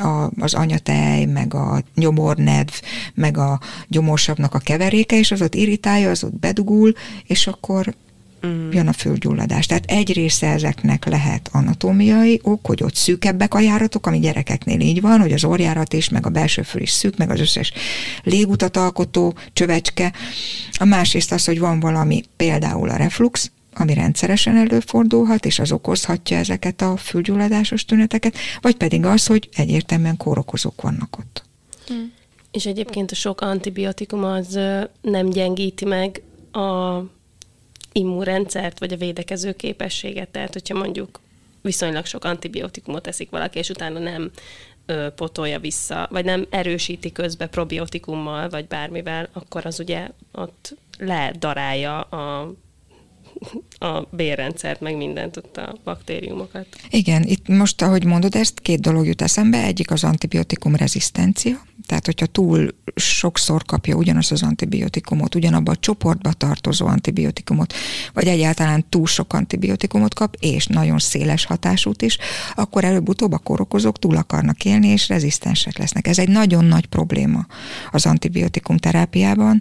a, az anyatej, meg a nyomornedv, meg a gyomorsavnak a keveréke, és az ott irritálja, az ott bedugul, és akkor mm. jön a fülgyulladás. Tehát egy része ezeknek lehet anatómiai ok, hogy ott szűkebbek a járatok, ami gyerekeknél így van, hogy az orjárat is, meg a belső fül is szűk, meg az összes légutat alkotó csövecske. A másrészt az, hogy van valami, például a reflux, ami rendszeresen előfordulhat, és az okozhatja ezeket a fülgyulladásos tüneteket, vagy pedig az, hogy egyértelműen kórokozók vannak ott. Hmm. És egyébként a sok antibiotikum az nem gyengíti meg a immunrendszert, vagy a védekező képességet. Tehát, hogyha mondjuk viszonylag sok antibiotikumot eszik valaki, és utána nem ö, potolja vissza, vagy nem erősíti közbe probiotikummal, vagy bármivel, akkor az ugye ott ledarálja a a bérrendszert, meg mindent, ott a baktériumokat. Igen, itt most, ahogy mondod ezt, két dolog jut eszembe. Egyik az antibiotikum rezisztencia, tehát hogyha túl sokszor kapja ugyanazt az antibiotikumot, ugyanabba a csoportba tartozó antibiotikumot, vagy egyáltalán túl sok antibiotikumot kap, és nagyon széles hatásút is, akkor előbb-utóbb a korokozók túl akarnak élni, és rezisztensek lesznek. Ez egy nagyon nagy probléma az antibiotikum terápiában,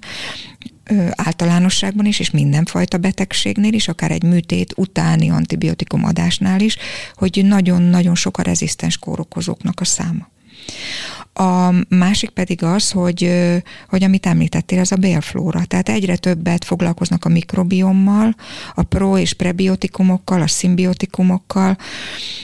általánosságban is, és mindenfajta betegségnél is, akár egy műtét utáni antibiotikum adásnál is, hogy nagyon-nagyon sok a rezisztens kórokozóknak a száma. A másik pedig az, hogy, hogy amit említettél, az a bélflóra. Tehát egyre többet foglalkoznak a mikrobiommal, a pro- és prebiotikumokkal, a szimbiotikumokkal,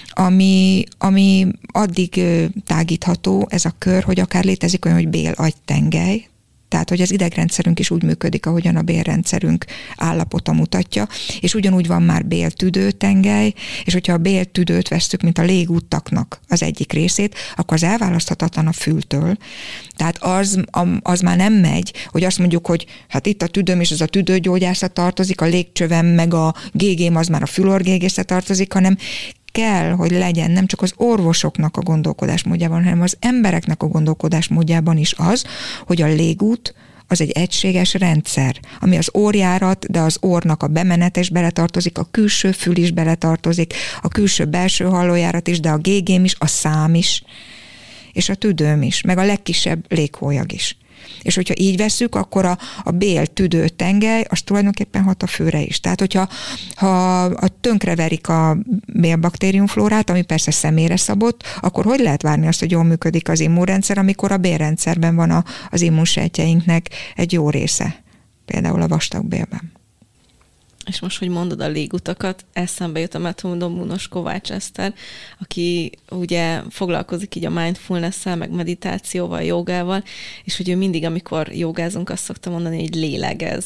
ami, ami addig tágítható ez a kör, hogy akár létezik olyan, hogy bél-agytengely, tehát hogy az idegrendszerünk is úgy működik, ahogyan a bélrendszerünk állapota mutatja, és ugyanúgy van már béltüdőtengely, és hogyha a béltüdőt vesztük, mint a légúttaknak az egyik részét, akkor az elválaszthatatlan a fültől. Tehát az, az már nem megy, hogy azt mondjuk, hogy hát itt a tüdőm, és az a tüdőgyógyászat tartozik, a légcsövem, meg a gégém az már a fülorgégészet tartozik, hanem kell, hogy legyen nem csak az orvosoknak a gondolkodásmódjában, hanem az embereknek a gondolkodásmódjában is az, hogy a légút az egy egységes rendszer, ami az orjárat, de az ornak a bemenet is beletartozik, a külső fül is beletartozik, a külső belső hallójárat is, de a gégém is, a szám is, és a tüdőm is, meg a legkisebb léghólyag is. És hogyha így veszük, akkor a, a bél tüdő tengely, az tulajdonképpen hat a főre is. Tehát, hogyha ha a tönkreverik a bélbaktériumflórát, ami persze személyre szabott, akkor hogy lehet várni azt, hogy jól működik az immunrendszer, amikor a bélrendszerben van a, az immunsejtjeinknek egy jó része, például a vastagbélben és most, hogy mondod a légutakat, eszembe jut a Metomdomunos Kovács Eszter, aki ugye foglalkozik így a mindfulness-szel, meg meditációval, jogával, és hogy ő mindig, amikor jogázunk, azt szokta mondani, hogy lélegez.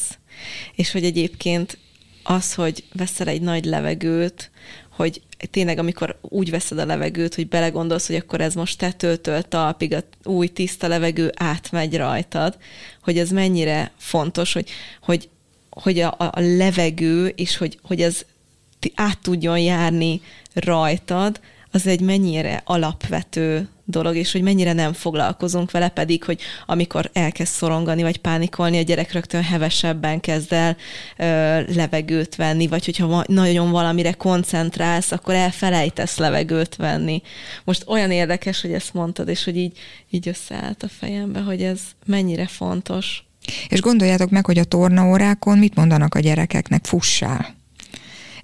És hogy egyébként az, hogy veszel egy nagy levegőt, hogy tényleg amikor úgy veszed a levegőt, hogy belegondolsz, hogy akkor ez most tetőtől talpig a új tiszta levegő átmegy rajtad, hogy ez mennyire fontos, hogy, hogy, hogy a, a levegő, és hogy, hogy ez át tudjon járni rajtad, az egy mennyire alapvető dolog, és hogy mennyire nem foglalkozunk vele, pedig, hogy amikor elkezd szorongani, vagy pánikolni, a gyerek rögtön hevesebben kezd el ö, levegőt venni, vagy hogyha nagyon valamire koncentrálsz, akkor elfelejtesz levegőt venni. Most olyan érdekes, hogy ezt mondtad, és hogy így, így összeállt a fejembe, hogy ez mennyire fontos. És gondoljátok meg, hogy a tornaórákon mit mondanak a gyerekeknek, fussál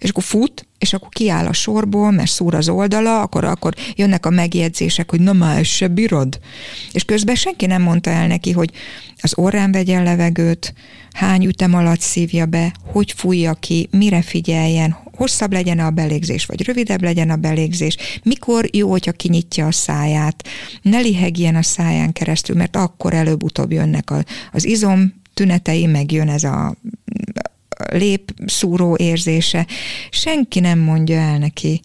és akkor fut, és akkor kiáll a sorból, mert szúr az oldala, akkor, akkor jönnek a megjegyzések, hogy na már se bírod. És közben senki nem mondta el neki, hogy az orrán vegyen levegőt, hány ütem alatt szívja be, hogy fújja ki, mire figyeljen, hosszabb legyen a belégzés, vagy rövidebb legyen a belégzés, mikor jó, hogyha kinyitja a száját, ne lihegjen a száján keresztül, mert akkor előbb-utóbb jönnek az izom tünetei, meg jön ez a lép szúró érzése. Senki nem mondja el neki.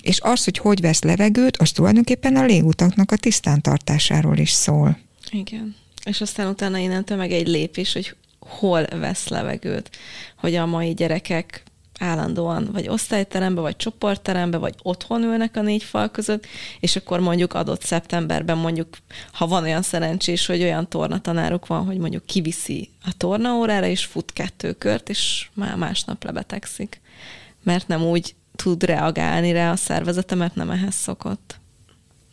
És az, hogy hogy vesz levegőt, az tulajdonképpen a légutaknak a tisztántartásáról is szól. Igen. És aztán utána innentől meg egy lépés, hogy hol vesz levegőt. Hogy a mai gyerekek állandóan vagy osztályterembe, vagy csoportterembe, vagy otthon ülnek a négy fal között, és akkor mondjuk adott szeptemberben mondjuk, ha van olyan szerencsés, hogy olyan tornatanáruk van, hogy mondjuk kiviszi a tornaórára, és fut kettő kört, és már másnap lebetegszik. Mert nem úgy tud reagálni rá a szervezete, mert nem ehhez szokott.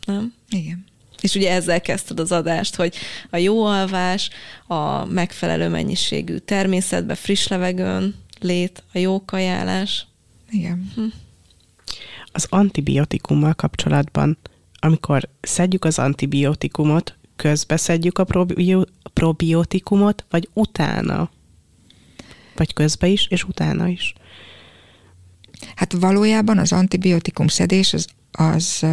Nem? Igen. És ugye ezzel kezdted az adást, hogy a jó alvás, a megfelelő mennyiségű természetbe, friss levegőn, lét, a jó kajálás. Igen. Hm. Az antibiotikummal kapcsolatban, amikor szedjük az antibiotikumot, közbe szedjük a probi- probiotikumot, vagy utána? Vagy közbe is, és utána is? Hát valójában az antibiotikum szedés az, az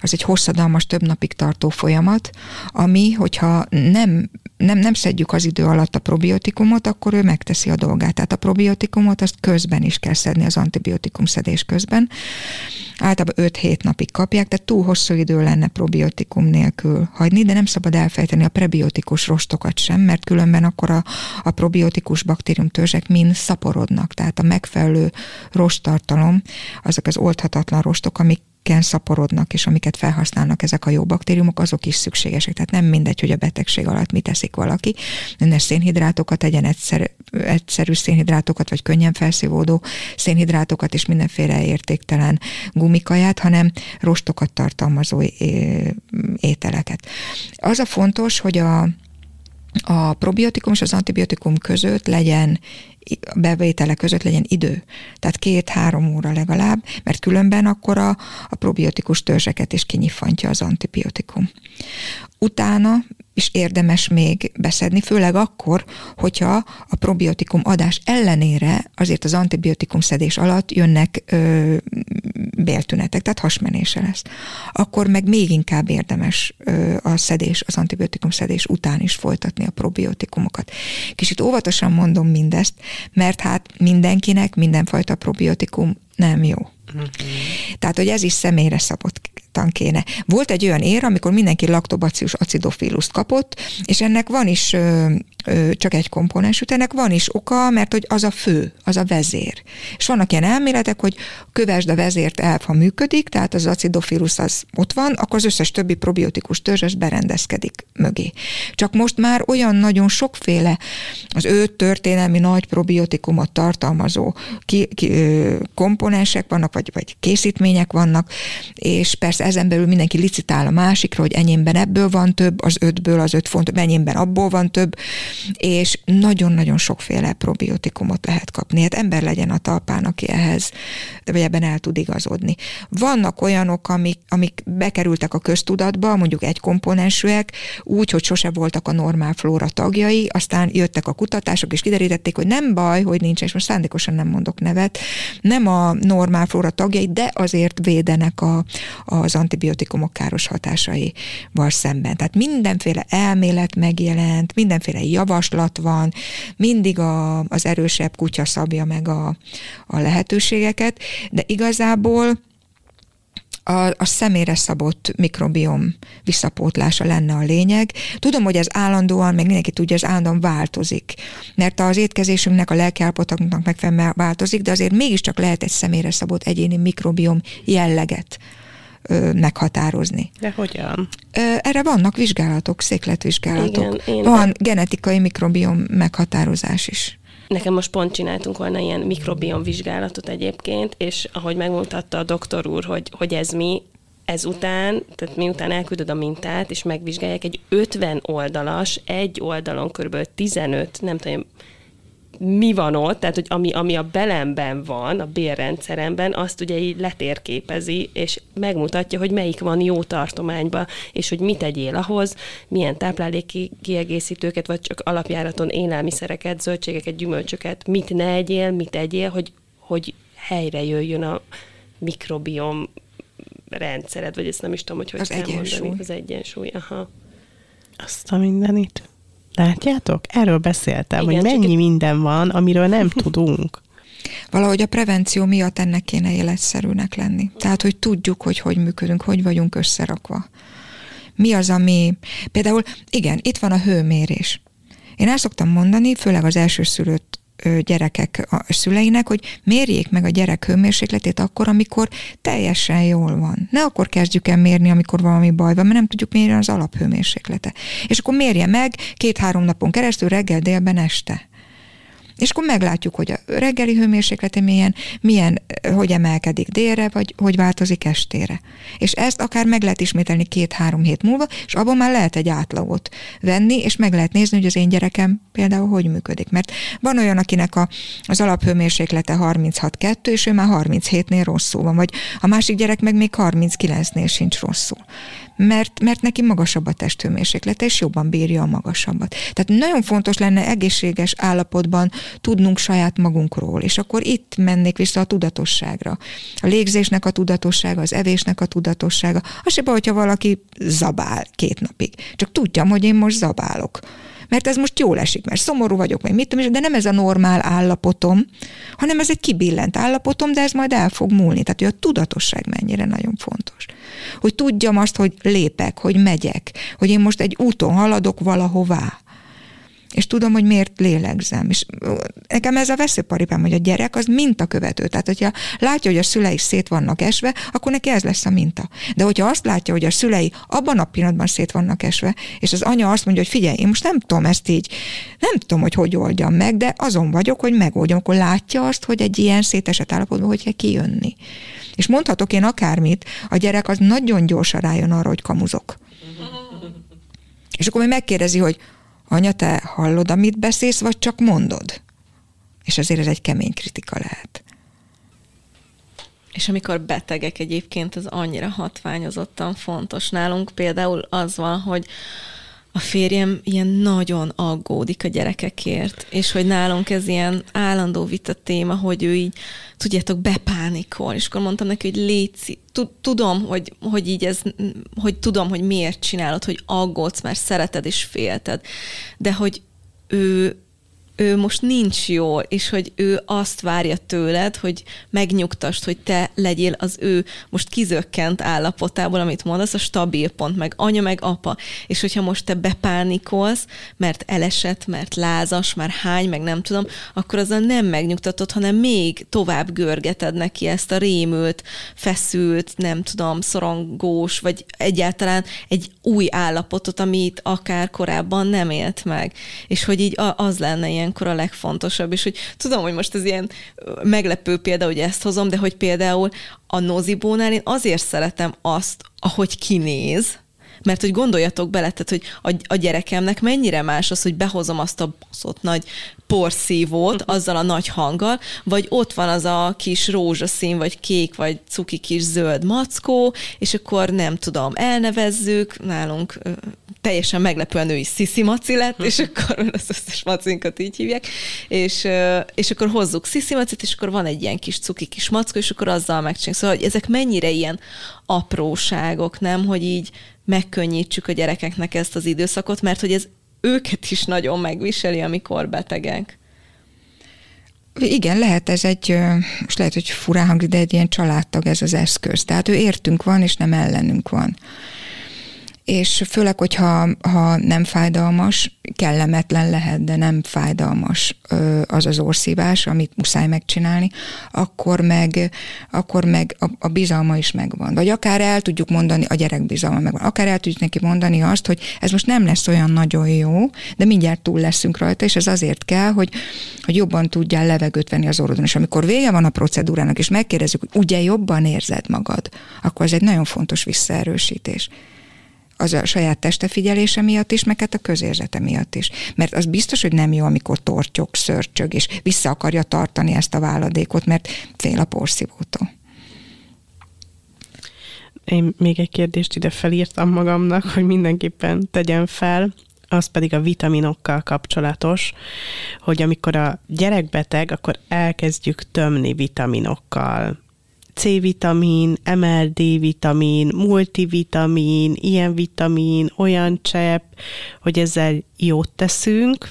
az egy hosszadalmas, több napig tartó folyamat, ami, hogyha nem, nem, nem szedjük az idő alatt a probiotikumot, akkor ő megteszi a dolgát. Tehát a probiotikumot azt közben is kell szedni az antibiotikum szedés közben. Általában 5-7 napig kapják, tehát túl hosszú idő lenne probiotikum nélkül hagyni, de nem szabad elfejteni a prebiotikus rostokat sem, mert különben akkor a, a probiotikus baktériumtörzsek mind szaporodnak. Tehát a megfelelő rostartalom, azok az oldhatatlan rostok, amik amiken szaporodnak, és amiket felhasználnak ezek a jó baktériumok, azok is szükségesek. Tehát nem mindegy, hogy a betegség alatt mit teszik valaki. Ne szénhidrátokat tegyen, egyszer, egyszerű szénhidrátokat, vagy könnyen felszívódó szénhidrátokat, és mindenféle értéktelen gumikaját, hanem rostokat tartalmazó ételeket. Az a fontos, hogy a, a probiotikum és az antibiotikum között legyen bevétele között legyen idő. Tehát két-három óra legalább, mert különben akkor a, a probiotikus törzseket is kinyifantja az antibiotikum. Utána is érdemes még beszedni, főleg akkor, hogyha a probiotikum adás ellenére azért az antibiotikum szedés alatt jönnek ö, béltünetek, tehát hasmenése lesz. Akkor meg még inkább érdemes a szedés, az antibiotikum szedés után is folytatni a probiotikumokat. Kicsit óvatosan mondom mindezt, mert hát mindenkinek mindenfajta probiotikum nem jó. Uh-huh. Tehát, hogy ez is személyre szabottan kéne. Volt egy olyan ér, amikor mindenki laktobacillus acidofilust kapott, és ennek van is ö, ö, csak egy komponens, ennek van is oka, mert hogy az a fő, az a vezér. És vannak ilyen elméletek, hogy kövesd a vezért elv, ha működik, tehát az acidofilus az ott van, akkor az összes többi probiotikus törzs berendezkedik mögé. Csak most már olyan nagyon sokféle az ő történelmi nagy probiotikumot tartalmazó ki, ki, komponensek vannak, vagy, vagy készítmények vannak, és persze ezen belül mindenki licitál a másikra, hogy enyémben ebből van több, az ötből az öt font, enyémben abból van több, és nagyon-nagyon sokféle probiotikumot lehet kapni. Hát ember legyen a talpán, aki ehhez, vagy ebben el tud igazodni. Vannak olyanok, amik, amik bekerültek a köztudatba, mondjuk egy komponensűek, úgy, hogy sose voltak a normál flóra tagjai, aztán jöttek a kutatások, és kiderítették, hogy nem baj, hogy nincs, és most szándékosan nem mondok nevet, nem a normál flóra tagjai, de azért védenek a, az antibiotikumok káros hatásaival szemben. Tehát mindenféle elmélet megjelent, mindenféle javaslat van, mindig a, az erősebb kutya szabja meg a, a lehetőségeket, de igazából a, a személyre szabott mikrobiom visszapótlása lenne a lényeg. Tudom, hogy ez állandóan, meg mindenki tudja, ez állandóan változik, mert az étkezésünknek, a lelkiállapotunknak megfelelően változik, de azért mégiscsak lehet egy személyre szabott egyéni mikrobiom jelleget meghatározni. De hogyan? Erre vannak vizsgálatok, székletvizsgálatok. Igen, Van genetikai mikrobiom meghatározás is. Nekem most pont csináltunk volna ilyen mikrobiom vizsgálatot egyébként, és ahogy megmutatta a doktor úr, hogy, hogy ez mi, ezután, tehát miután elküldöd a mintát, és megvizsgálják egy 50 oldalas, egy oldalon kb. 15, nem tudom, mi van ott, tehát hogy ami, ami a belemben van, a bérrendszeremben, azt ugye így letérképezi, és megmutatja, hogy melyik van jó tartományban, és hogy mit tegyél ahhoz, milyen tápláléki kiegészítőket, vagy csak alapjáraton élelmiszereket, zöldségeket, gyümölcsöket, mit ne egyél, mit egyél, hogy, hogy helyre jöjjön a mikrobiom rendszered, vagy ezt nem is tudom, hogy hogy Az kell egyensúly. mondani. Az egyensúly. Aha. Azt a mindenit. Látjátok? Erről beszéltem, Igen, hogy csak mennyi egy- minden van, amiről nem tudunk. Valahogy a prevenció miatt ennek kéne életszerűnek lenni. Tehát, hogy tudjuk, hogy hogy működünk, hogy vagyunk összerakva. Mi az, ami... Például, igen, itt van a hőmérés. Én el szoktam mondani, főleg az elsőszülött ö, gyerekek a szüleinek, hogy mérjék meg a gyerek hőmérsékletét akkor, amikor teljesen jól van. Ne akkor kezdjük el mérni, amikor valami baj van, mert nem tudjuk mérni az alaphőmérséklete. És akkor mérje meg két-három napon keresztül, reggel, délben, este. És akkor meglátjuk, hogy a reggeli hőmérséklete milyen, milyen, eh, hogy emelkedik délre, vagy hogy változik estére. És ezt akár meg lehet ismételni két-három hét múlva, és abban már lehet egy átlagot venni, és meg lehet nézni, hogy az én gyerekem például hogy működik. Mert van olyan, akinek a, az alaphőmérséklete 36,2, és ő már 37-nél rosszul van, vagy a másik gyerek meg még 39-nél sincs rosszul. Mert, mert neki magasabb a testhőmérséklete, és jobban bírja a magasabbat. Tehát nagyon fontos lenne egészséges állapotban tudnunk saját magunkról, és akkor itt mennék vissza a tudatosságra. A légzésnek a tudatossága, az evésnek a tudatossága. Az se baj, hogyha valaki zabál két napig. Csak tudjam, hogy én most zabálok. Mert ez most jól esik, mert szomorú vagyok, vagy mit tudom, is, de nem ez a normál állapotom, hanem ez egy kibillent állapotom, de ez majd el fog múlni. Tehát, hogy a tudatosság mennyire nagyon fontos. Hogy tudjam azt, hogy lépek, hogy megyek, hogy én most egy úton haladok valahová és tudom, hogy miért lélegzem. És nekem ez a veszőparipám, hogy a gyerek az mintakövető. Tehát, hogyha látja, hogy a szülei szét vannak esve, akkor neki ez lesz a minta. De hogyha azt látja, hogy a szülei abban a pillanatban szét vannak esve, és az anya azt mondja, hogy figyelj, én most nem tudom ezt így, nem tudom, hogy hogy oldjam meg, de azon vagyok, hogy megoldjam, akkor látja azt, hogy egy ilyen szétesett állapotban hogy kell kijönni. És mondhatok én akármit, a gyerek az nagyon gyorsan rájön arra, hogy kamuzok. És akkor még megkérdezi, hogy anya, te hallod, amit beszélsz, vagy csak mondod? És azért ez egy kemény kritika lehet. És amikor betegek egyébként, ez annyira hatványozottan fontos. Nálunk például az van, hogy a férjem ilyen nagyon aggódik a gyerekekért, és hogy nálunk ez ilyen állandó vita téma, hogy ő így, tudjátok, bepánikol, és akkor mondtam neki, hogy léci, tudom, hogy, hogy így ez, hogy tudom, hogy miért csinálod, hogy aggódsz, mert szereted és félted, de hogy ő ő most nincs jól, és hogy ő azt várja tőled, hogy megnyugtast, hogy te legyél az ő most kizökkent állapotából, amit mondasz, a stabil pont, meg anya, meg apa. És hogyha most te bepánikolsz, mert elesett, mert lázas, már hány, meg nem tudom, akkor azzal nem megnyugtatod, hanem még tovább görgeted neki ezt a rémült, feszült, nem tudom, szorongós, vagy egyáltalán egy új állapotot, amit akár korábban nem élt meg. És hogy így az lenne ilyen ilyenkor a legfontosabb, és hogy tudom, hogy most ez ilyen meglepő példa, hogy ezt hozom, de hogy például a nozibónál én azért szeretem azt, ahogy kinéz, Mert hogy gondoljatok bele, tehát, hogy a, a gyerekemnek mennyire más az, hogy behozom azt a baszott nagy porszívót mhm. azzal a nagy hanggal, vagy ott van az a kis rózsaszín, vagy kék, vagy cuki kis zöld mackó, és akkor nem tudom, elnevezzük, nálunk teljesen meglepően ő is Sziszi Maci lett, és mhm. akkor az összes macinkat így hívják, és, és akkor hozzuk Sziszi Macit, és akkor van egy ilyen kis cuki kis mackó, és akkor azzal megcsináljuk. Szóval hogy ezek mennyire ilyen apróságok, nem, hogy így megkönnyítsük a gyerekeknek ezt az időszakot, mert hogy ez őket is nagyon megviseli, amikor betegek. Igen, lehet ez egy, most lehet, hogy furán hangzik, de egy ilyen családtag ez az eszköz. Tehát ő értünk van, és nem ellenünk van és főleg, hogyha ha nem fájdalmas, kellemetlen lehet, de nem fájdalmas az az orszívás, amit muszáj megcsinálni, akkor meg, akkor meg a, a bizalma is megvan. Vagy akár el tudjuk mondani, a gyerek bizalma megvan, akár el tudjuk neki mondani azt, hogy ez most nem lesz olyan nagyon jó, de mindjárt túl leszünk rajta, és ez azért kell, hogy, hogy jobban tudjál levegőt venni az orrodon. És amikor vége van a procedúrának, és megkérdezzük, hogy ugye jobban érzed magad, akkor ez egy nagyon fontos visszaerősítés az a saját teste figyelése miatt is, meg hát a közérzete miatt is. Mert az biztos, hogy nem jó, amikor tortyog, szörcsög, és vissza akarja tartani ezt a váladékot, mert fél a porszívótól. Én még egy kérdést ide felírtam magamnak, hogy mindenképpen tegyen fel, az pedig a vitaminokkal kapcsolatos, hogy amikor a gyerek beteg, akkor elkezdjük tömni vitaminokkal C-vitamin, MLD-vitamin, multivitamin, ilyen vitamin, olyan csepp, hogy ezzel jót teszünk,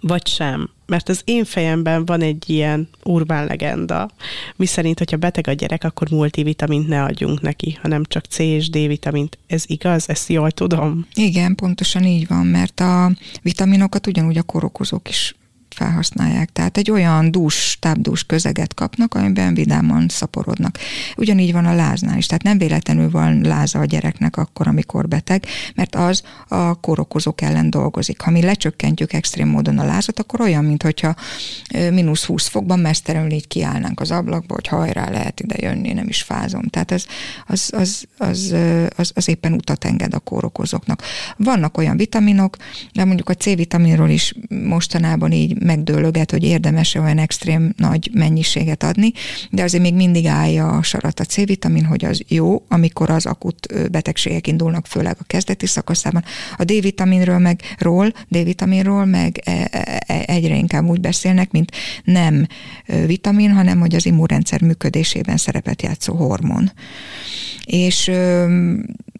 vagy sem. Mert az én fejemben van egy ilyen urbán legenda, mi szerint, hogyha beteg a gyerek, akkor multivitamint ne adjunk neki, hanem csak C és D vitamint. Ez igaz? Ezt jól tudom? Igen, pontosan így van, mert a vitaminokat ugyanúgy a korokozók is felhasználják. Tehát egy olyan dús, tápdús közeget kapnak, amiben vidáman szaporodnak. Ugyanígy van a láznál is, tehát nem véletlenül van láza a gyereknek akkor, amikor beteg, mert az a kórokozók ellen dolgozik. Ha mi lecsökkentjük extrém módon a lázat, akkor olyan, mintha mínusz 20 fokban mesztelenül így kiállnánk az ablakba, hogy hajrá lehet ide jönni, nem is fázom. Tehát az, az, az, az, az, az éppen utat enged a kórokozóknak. Vannak olyan vitaminok, de mondjuk a C-vitaminról is mostanában így megdőlöget, hogy érdemes-e olyan extrém nagy mennyiséget adni, de azért még mindig állja a sarat a C-vitamin, hogy az jó, amikor az akut betegségek indulnak, főleg a kezdeti szakaszában. A D-vitaminről meg ról, D-vitaminról meg e, e, e, egyre inkább úgy beszélnek, mint nem vitamin, hanem hogy az immunrendszer működésében szerepet játszó hormon. És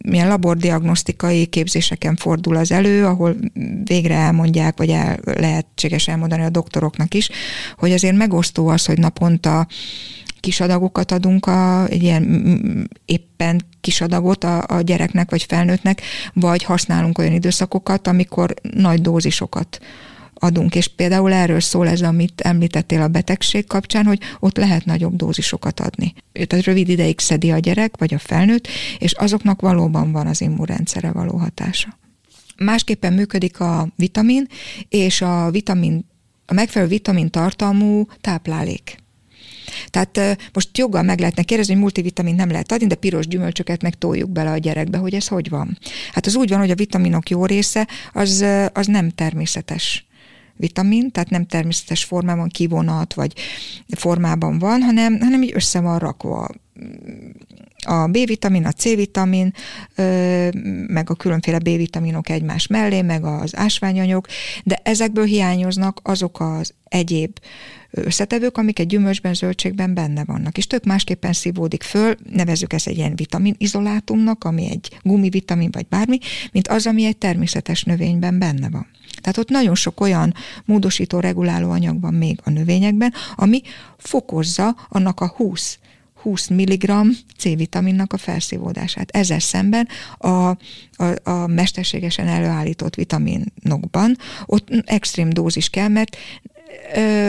milyen labordiagnosztikai képzéseken fordul az elő, ahol végre elmondják, vagy el, lehetséges elmondani a doktoroknak is, hogy azért megosztó az, hogy naponta kis adagokat adunk a, egy ilyen éppen kis adagot a, a gyereknek vagy felnőttnek, vagy használunk olyan időszakokat, amikor nagy dózisokat adunk, és például erről szól ez, amit említettél a betegség kapcsán, hogy ott lehet nagyobb dózisokat adni. Tehát rövid ideig szedi a gyerek, vagy a felnőtt, és azoknak valóban van az immunrendszere való hatása. Másképpen működik a vitamin, és a vitamin, a megfelelő vitamin tartalmú táplálék. Tehát most joggal meg lehetne kérdezni, hogy multivitamin nem lehet adni, de piros gyümölcsöket meg toljuk bele a gyerekbe, hogy ez hogy van. Hát az úgy van, hogy a vitaminok jó része az, az nem természetes vitamin, tehát nem természetes formában kivonat, vagy formában van, hanem, hanem így össze van rakva a B-vitamin, a C-vitamin, meg a különféle B-vitaminok egymás mellé, meg az ásványanyagok, de ezekből hiányoznak azok az egyéb összetevők, amik egy gyümölcsben, zöldségben benne vannak. És tök másképpen szívódik föl, nevezzük ezt egy ilyen vitamin izolátumnak, ami egy gumivitamin vagy bármi, mint az, ami egy természetes növényben benne van. Tehát ott nagyon sok olyan módosító, reguláló anyag van még a növényekben, ami fokozza annak a 20 20 mg C-vitaminnak a felszívódását. Ezzel szemben a, a, a mesterségesen előállított vitaminokban ott extrém dózis kell, mert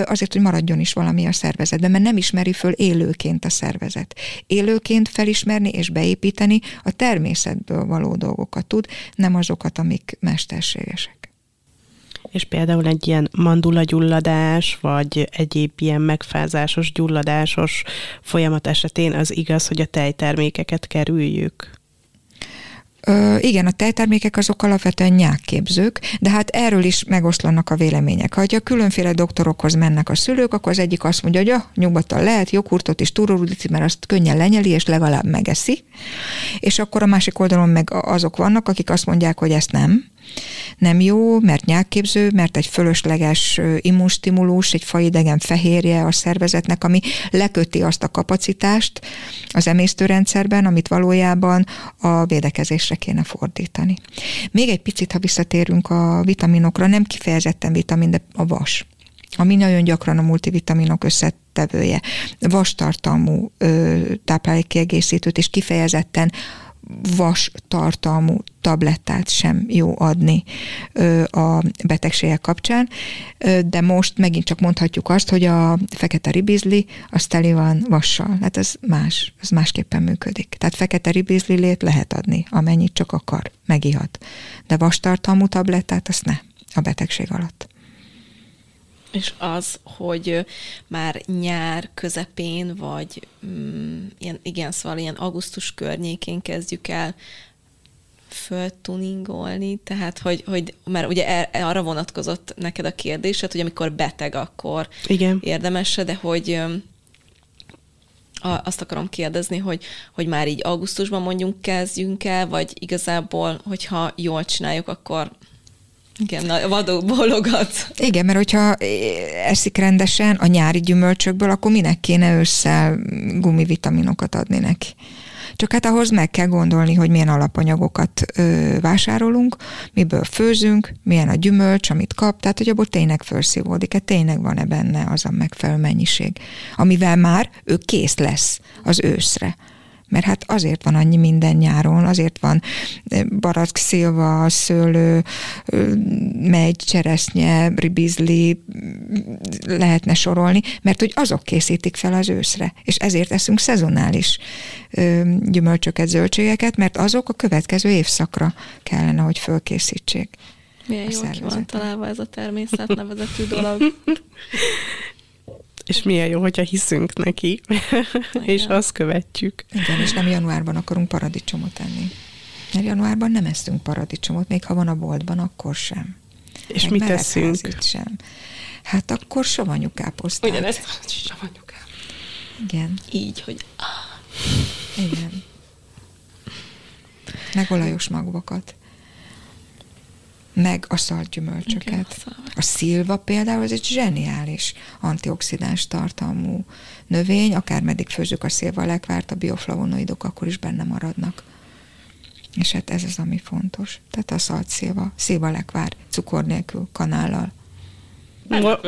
azért, hogy maradjon is valami a szervezetben, mert nem ismeri föl élőként a szervezet. Élőként felismerni és beépíteni a természetből való dolgokat tud, nem azokat, amik mesterségesek. És például egy ilyen mandulagyulladás, vagy egyéb ilyen megfázásos, gyulladásos folyamat esetén az igaz, hogy a tejtermékeket kerüljük? Ö, igen, a tejtermékek azok alapvetően nyákképzők, de hát erről is megoszlanak a vélemények. Ha a különféle doktorokhoz mennek a szülők, akkor az egyik azt mondja, hogy ja, nyugodtan lehet, joghurtot is túrórudíti, mert azt könnyen lenyeli, és legalább megeszi. És akkor a másik oldalon meg azok vannak, akik azt mondják, hogy ezt nem, nem jó, mert nyákképző, mert egy fölösleges immunstimulus, egy faidegen fehérje a szervezetnek, ami leköti azt a kapacitást az emésztőrendszerben, amit valójában a védekezésre kéne fordítani. Még egy picit, ha visszatérünk a vitaminokra, nem kifejezetten vitamin, de a vas ami nagyon gyakran a multivitaminok összetevője. Vastartalmú táplálékkiegészítőt és kifejezetten vas tartalmú tablettát sem jó adni a betegségek kapcsán, de most megint csak mondhatjuk azt, hogy a fekete ribizli az teli van vassal. Hát ez más, ez másképpen működik. Tehát fekete ribizlilét lehet adni, amennyit csak akar, megihat. De vastartalmú tablettát azt ne a betegség alatt és az, hogy már nyár közepén, vagy mm, ilyen, igen, szóval ilyen augusztus környékén kezdjük el föltuningolni, tehát hogy, hogy mert ugye er, arra vonatkozott neked a kérdésed, hogy amikor beteg, akkor Igen. érdemes de hogy a, azt akarom kérdezni, hogy, hogy már így augusztusban mondjuk kezdjünk el, vagy igazából, hogyha jól csináljuk, akkor igen, a vadó bologat. Igen, mert hogyha eszik rendesen a nyári gyümölcsökből, akkor minek kéne ősszel gumivitaminokat adni neki? Csak hát ahhoz meg kell gondolni, hogy milyen alapanyagokat ö, vásárolunk, miből főzünk, milyen a gyümölcs, amit kap, tehát hogy abból tényleg felszívódik, hát tényleg van-e benne az a megfelelő mennyiség, amivel már ő kész lesz az őszre mert hát azért van annyi minden nyáron, azért van eh, barack, szilva, szőlő, megy, cseresznye, ribizli, lehetne sorolni, mert hogy azok készítik fel az őszre, és ezért eszünk szezonális gyümölcsöket, zöldségeket, mert azok a következő évszakra kellene, hogy fölkészítsék. Milyen jó ki van találva ez a természet nevezetű dolog. És milyen jó, hogyha hiszünk neki, és azt követjük. Igen, és nem januárban akarunk paradicsomot enni. Mert januárban nem eszünk paradicsomot, még ha van a boltban, akkor sem. És Meg mit teszünk? sem. Hát akkor savanyú káposztát. Ugyanezt savanyú Igen. Így, hogy... Igen. Meg olajos magvakat meg a szalgyümölcsöket. Okay, a szilva például ez egy zseniális antioxidáns tartalmú növény, akár meddig főzzük a szilva lekvárt, a bioflavonoidok akkor is benne maradnak. És hát ez az, ami fontos. Tehát a szalt szilva, szilva lekvár, cukor nélkül, kanállal. Mo-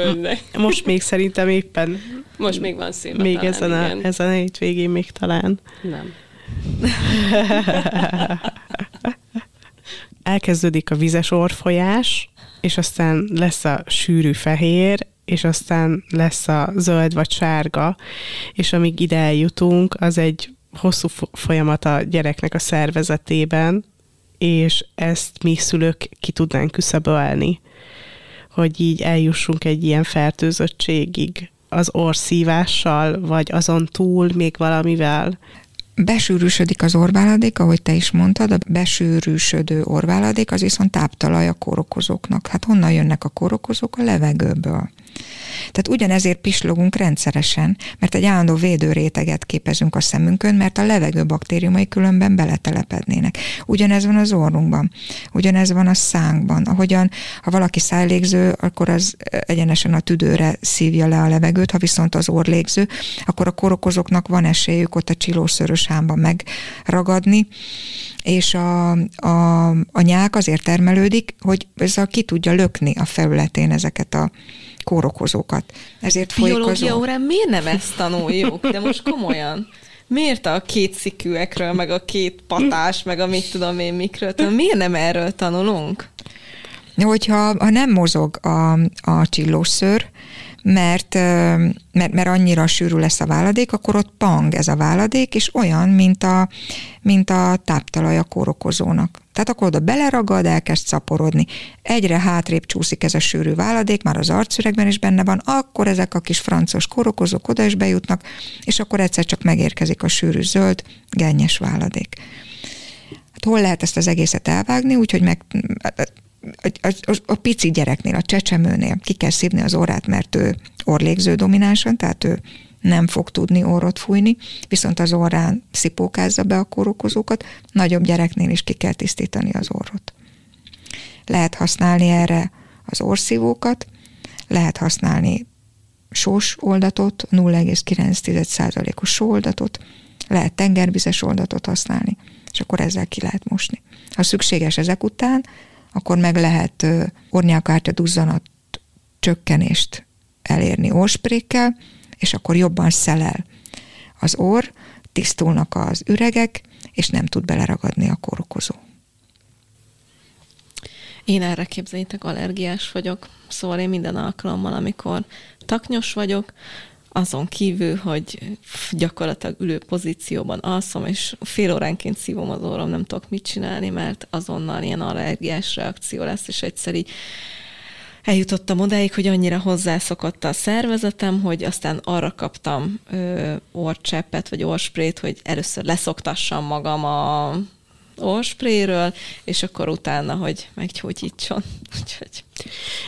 most még szerintem éppen... Most még van szilva Még talán, ezen, a, ezen a hétvégén még talán. Nem. elkezdődik a vizes orfolyás, és aztán lesz a sűrű fehér, és aztán lesz a zöld vagy sárga, és amíg ide eljutunk, az egy hosszú folyamat a gyereknek a szervezetében, és ezt mi szülők ki tudnánk küszöbölni, hogy így eljussunk egy ilyen fertőzöttségig az orszívással, vagy azon túl még valamivel besűrűsödik az orváladék, ahogy te is mondtad, a besűrűsödő orváladék az viszont táptalaj a kórokozóknak. Hát honnan jönnek a kórokozók? A levegőből. Tehát ugyanezért pislogunk rendszeresen, mert egy állandó védőréteget képezünk a szemünkön, mert a levegő baktériumai különben beletelepednének. Ugyanez van az orrunkban, ugyanez van a szánkban. Ahogyan, ha valaki szájlégző, akkor az egyenesen a tüdőre szívja le a levegőt, ha viszont az orlégző, akkor a korokozóknak van esélyük ott a csilószörös hámban megragadni, és a, a, a nyák azért termelődik, hogy ezzel ki tudja lökni a felületén ezeket a kórokozókat. Ezért Biológia órán miért nem ezt tanuljuk? De most komolyan. Miért a két szikűekről, meg a két patás, meg a mit tudom én mikről? Miért nem erről tanulunk? Hogyha ha nem mozog a, a csillószőr, mert, mert, mert annyira sűrű lesz a váladék, akkor ott pang ez a váladék, és olyan, mint a, mint a táptalaj a kórokozónak. Tehát akkor oda beleragad, elkezd szaporodni. Egyre hátrébb csúszik ez a sűrű váladék, már az arcüregben is benne van, akkor ezek a kis francos kórokozók oda is bejutnak, és akkor egyszer csak megérkezik a sűrű zöld, gennyes váladék. Hát hol lehet ezt az egészet elvágni, úgyhogy meg a, a, a, a pici gyereknél, a csecsemőnél ki kell szívni az orrát, mert ő orlégző dominánsan, tehát ő nem fog tudni orrot fújni, viszont az orrán szipókázza be a kórokozókat, nagyobb gyereknél is ki kell tisztítani az orrot. Lehet használni erre az orszívókat, lehet használni sós oldatot, 0,9%-os sóoldatot, lehet tengervizes oldatot használni, és akkor ezzel ki lehet mosni. Ha szükséges ezek után, akkor meg lehet ornyálkártya duzzanat csökkenést elérni orsprékkel, és akkor jobban szelel az orr, tisztulnak az üregek, és nem tud beleragadni a kórokozó. Én erre képzeljétek, allergiás vagyok, szóval én minden alkalommal, amikor taknyos vagyok, azon kívül, hogy gyakorlatilag ülő pozícióban alszom, és fél óránként szívom az orrom, nem tudok mit csinálni, mert azonnal ilyen allergiás reakció lesz, és egyszer így eljutottam odáig, hogy annyira hozzászokott a szervezetem, hogy aztán arra kaptam ö, orcseppet, vagy orsprét, hogy először leszoktassam magam a orspréről, és akkor utána, hogy meggyógyítson. Úgyhogy.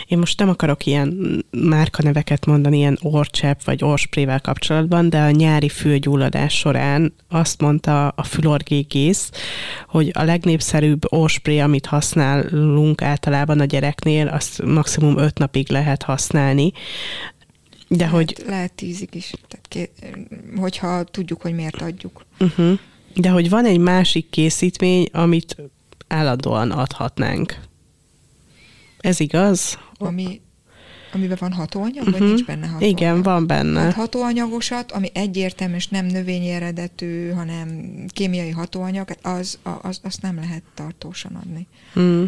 Én most nem akarok ilyen márkaneveket mondani, ilyen orcsepp vagy orsprével kapcsolatban, de a nyári fülgyulladás során azt mondta a fülorgégész, hogy a legnépszerűbb orspré, amit használunk általában a gyereknél, azt maximum öt napig lehet használni. De lehet, hogy... Lehet tízig is, tehát ké, hogyha tudjuk, hogy miért adjuk. Uh-huh. De hogy van egy másik készítmény, amit állandóan adhatnánk. Ez igaz? Ami, amiben van hatóanyag, uh-huh. vagy nincs benne hatóanyag? Igen, van benne. Hát hatóanyagosat, ami egyértelmű, és nem növényi eredetű, hanem kémiai hatóanyag, az, az, azt nem lehet tartósan adni. Mm.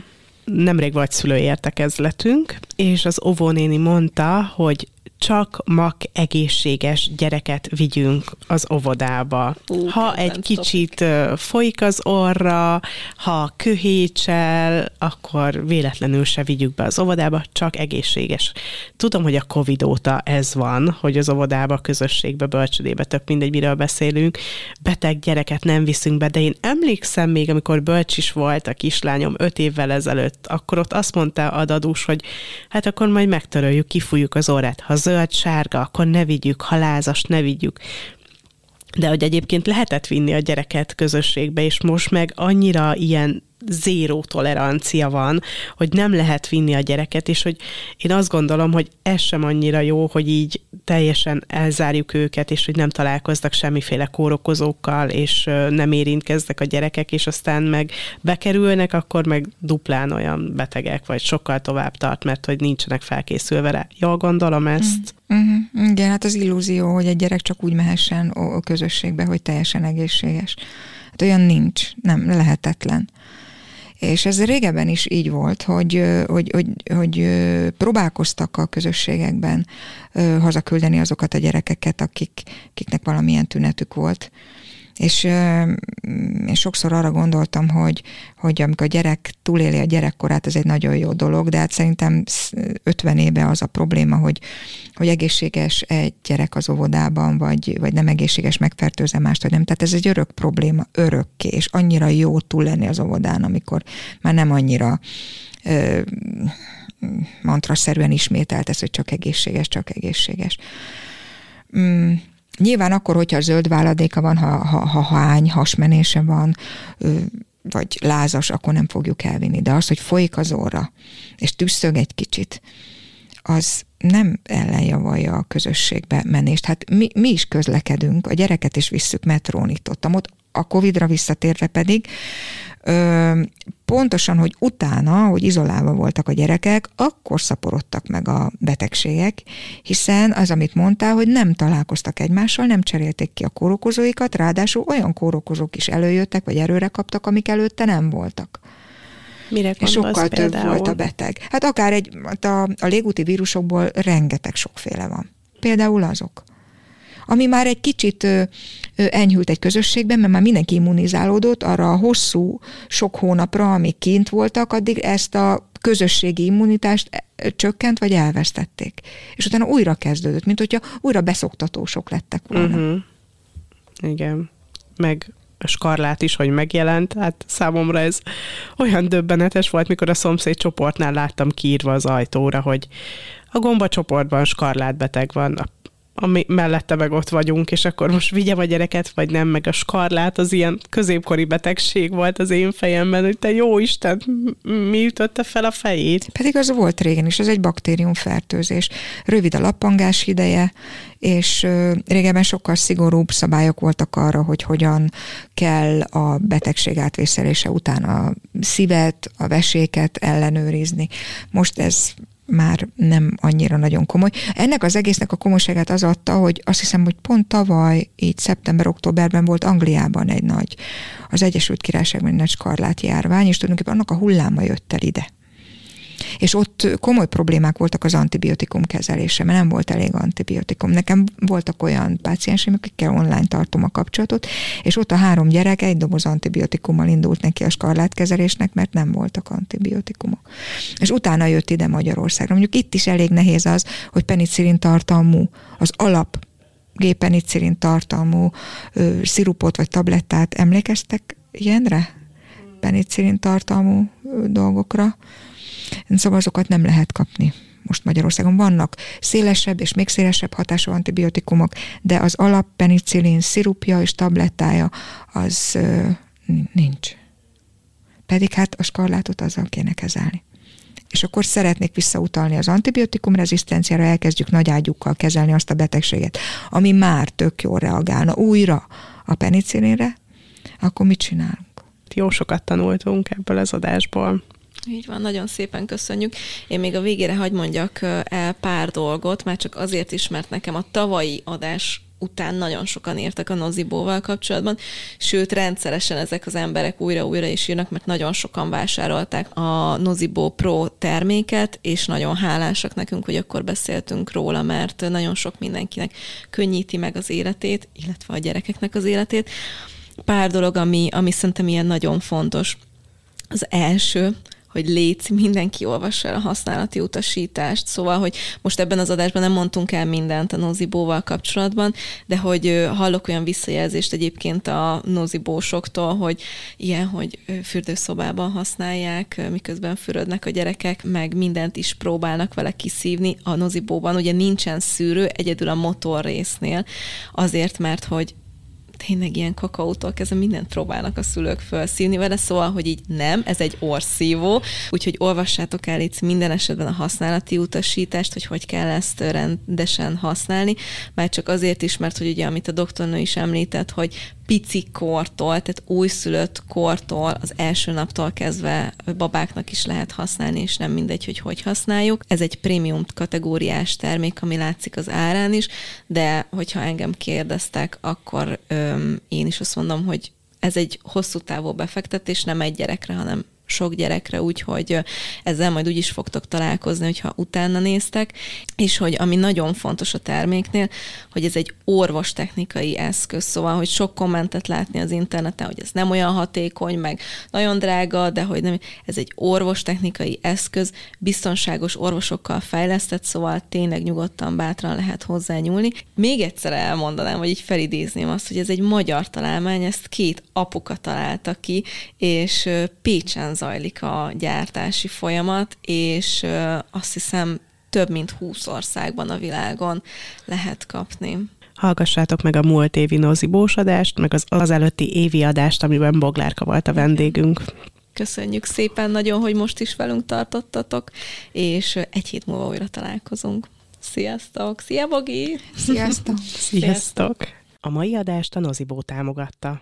Nemrég vagy szülőértekezletünk, és az óvónéni mondta, hogy csak mak egészséges gyereket vigyünk az óvodába. Uh, ha egy kicsit topik. folyik az orra, ha köhécsel, akkor véletlenül se vigyük be az óvodába, csak egészséges. Tudom, hogy a Covid óta ez van, hogy az óvodába, közösségbe, bölcsödébe, tök mindegy, miről beszélünk, beteg gyereket nem viszünk be, de én emlékszem még, amikor bölcs is volt a kislányom öt évvel ezelőtt, akkor ott azt mondta a dadús, hogy hát akkor majd megtöröljük, kifújjuk az orrát. Ha zöld-sárga, akkor ne vigyük, ha ne vigyük. De hogy egyébként lehetett vinni a gyereket közösségbe, és most meg annyira ilyen zéró tolerancia van, hogy nem lehet vinni a gyereket, és hogy én azt gondolom, hogy ez sem annyira jó, hogy így teljesen elzárjuk őket, és hogy nem találkoznak semmiféle kórokozókkal, és nem érintkeznek a gyerekek, és aztán meg bekerülnek, akkor meg duplán olyan betegek, vagy sokkal tovább tart, mert hogy nincsenek felkészülve rá. Jól gondolom ezt? Mm-hmm. Igen, hát az illúzió, hogy egy gyerek csak úgy mehessen a közösségbe, hogy teljesen egészséges. Hát olyan nincs, nem lehetetlen. És ez régebben is így volt, hogy, hogy, hogy, hogy próbálkoztak a közösségekben hazaküldeni azokat a gyerekeket, akik, akiknek valamilyen tünetük volt. És én sokszor arra gondoltam, hogy, hogy amikor a gyerek túléli a gyerekkorát, ez egy nagyon jó dolog, de hát szerintem 50 éve az a probléma, hogy, hogy egészséges egy gyerek az óvodában, vagy, vagy nem egészséges, megfertőzze mást, vagy nem. Tehát ez egy örök probléma, örökké, és annyira jó túl lenni az óvodán, amikor már nem annyira ö, mantraszerűen ismételt ez, hogy csak egészséges, csak egészséges. Mm Nyilván akkor, hogyha zöld váladéka van, ha, ha, ha hány hasmenése van, vagy lázas, akkor nem fogjuk elvinni. De az, hogy folyik az óra, és tüsszög egy kicsit, az nem ellenjavalja a közösségbe menést. Hát mi, mi is közlekedünk, a gyereket is visszük metrón itt ott, ott a Covid-ra visszatérve pedig ö, pontosan, hogy utána, hogy izolálva voltak a gyerekek, akkor szaporodtak meg a betegségek, hiszen az, amit mondtál, hogy nem találkoztak egymással, nem cserélték ki a kórokozóikat, ráadásul olyan kórokozók is előjöttek, vagy erőre kaptak, amik előtte nem voltak. Mire és sokkal több például? volt a beteg. Hát akár egy, hát a, a légúti vírusokból rengeteg sokféle van. Például azok ami már egy kicsit enyhült egy közösségben, mert már mindenki immunizálódott arra a hosszú, sok hónapra, amíg kint voltak, addig ezt a közösségi immunitást csökkent, vagy elvesztették. És utána újra kezdődött, mint hogyha újra beszoktatósok lettek volna. Uh-huh. Igen. Meg skarlát is, hogy megjelent. Hát számomra ez olyan döbbenetes volt, mikor a szomszéd csoportnál láttam kiírva az ajtóra, hogy a gomba csoportban skarlátbeteg van, a ami mellette meg ott vagyunk, és akkor most vigyem a gyereket, vagy nem, meg a skarlát, az ilyen középkori betegség volt az én fejemben, hogy te jó Isten, mi ütötte fel a fejét? Pedig az volt régen is, az egy baktériumfertőzés. Rövid a lappangás ideje, és régebben sokkal szigorúbb szabályok voltak arra, hogy hogyan kell a betegség átvészelése után a szívet, a veséket ellenőrizni. Most ez már nem annyira nagyon komoly. Ennek az egésznek a komolyságát az adta, hogy azt hiszem, hogy pont tavaly, így szeptember-októberben volt Angliában egy nagy, az Egyesült Királyságban egy nagy skarlát járvány, és tulajdonképpen annak a hulláma jött el ide és ott komoly problémák voltak az antibiotikum kezelése, mert nem volt elég antibiotikum. Nekem voltak olyan pácienseim, akikkel online tartom a kapcsolatot, és ott a három gyerek egy doboz antibiotikummal indult neki a skarlátkezelésnek, mert nem voltak antibiotikumok. És utána jött ide Magyarországra. Mondjuk itt is elég nehéz az, hogy penicillin tartalmú, az alap gépenicillin tartalmú ö, szirupot vagy tablettát emlékeztek ilyenre? Penicillin tartalmú ö, dolgokra. Szóval azokat nem lehet kapni. Most Magyarországon vannak szélesebb és még szélesebb hatású antibiotikumok, de az alap penicillin szirupja és tablettája az nincs. Pedig hát a skarlátot azzal kéne kezelni. És akkor szeretnék visszautalni az antibiotikum rezisztenciára, elkezdjük nagy ágyukkal kezelni azt a betegséget, ami már tök jól reagálna újra a penicillinre, akkor mit csinálunk? Jó sokat tanultunk ebből az adásból. Így van, nagyon szépen köszönjük. Én még a végére hagy mondjak el pár dolgot, már csak azért is, mert nekem a tavalyi adás után nagyon sokan írtak a Nozibóval kapcsolatban, sőt rendszeresen ezek az emberek újra-újra is írnak, mert nagyon sokan vásárolták a Nozibó Pro terméket, és nagyon hálásak nekünk, hogy akkor beszéltünk róla, mert nagyon sok mindenkinek könnyíti meg az életét, illetve a gyerekeknek az életét. Pár dolog, ami, ami szerintem ilyen nagyon fontos. Az első, hogy légy, mindenki olvassa el a használati utasítást. Szóval, hogy most ebben az adásban nem mondtunk el mindent a nozibóval kapcsolatban, de hogy hallok olyan visszajelzést egyébként a nozibósoktól, hogy ilyen, hogy fürdőszobában használják, miközben fürödnek a gyerekek, meg mindent is próbálnak vele kiszívni. A nozibóban ugye nincsen szűrő, egyedül a motor résznél, azért, mert hogy tényleg ilyen kakaótól kezdve mindent próbálnak a szülők felszívni vele, szóval, hogy így nem, ez egy orszívó, úgyhogy olvassátok el itt minden esetben a használati utasítást, hogy hogy kell ezt rendesen használni, már csak azért is, mert hogy ugye, amit a doktornő is említett, hogy pici kortól, tehát újszülött kortól, az első naptól kezdve babáknak is lehet használni, és nem mindegy, hogy hogy használjuk. Ez egy prémium kategóriás termék, ami látszik az árán is, de hogyha engem kérdeztek, akkor öm, én is azt mondom, hogy ez egy hosszú távú befektetés, nem egy gyerekre, hanem sok gyerekre, úgyhogy ezzel majd úgy is fogtok találkozni, hogyha utána néztek, és hogy ami nagyon fontos a terméknél, hogy ez egy orvostechnikai eszköz, szóval, hogy sok kommentet látni az interneten, hogy ez nem olyan hatékony, meg nagyon drága, de hogy nem, ez egy orvostechnikai eszköz, biztonságos orvosokkal fejlesztett, szóval tényleg nyugodtan, bátran lehet hozzá nyúlni. Még egyszer elmondanám, vagy így felidézném azt, hogy ez egy magyar találmány, ezt két apuka találta ki, és Pécsen zajlik a gyártási folyamat, és azt hiszem több mint 20 országban a világon lehet kapni. Hallgassátok meg a múlt évi nozibós adást, meg az, az előtti évi adást, amiben Boglárka volt a vendégünk. Köszönjük szépen nagyon, hogy most is velünk tartottatok, és egy hét múlva újra találkozunk. Sziasztok! Szia, Bogi! Sziasztok! Sziasztok! A mai adást a Nozibó támogatta.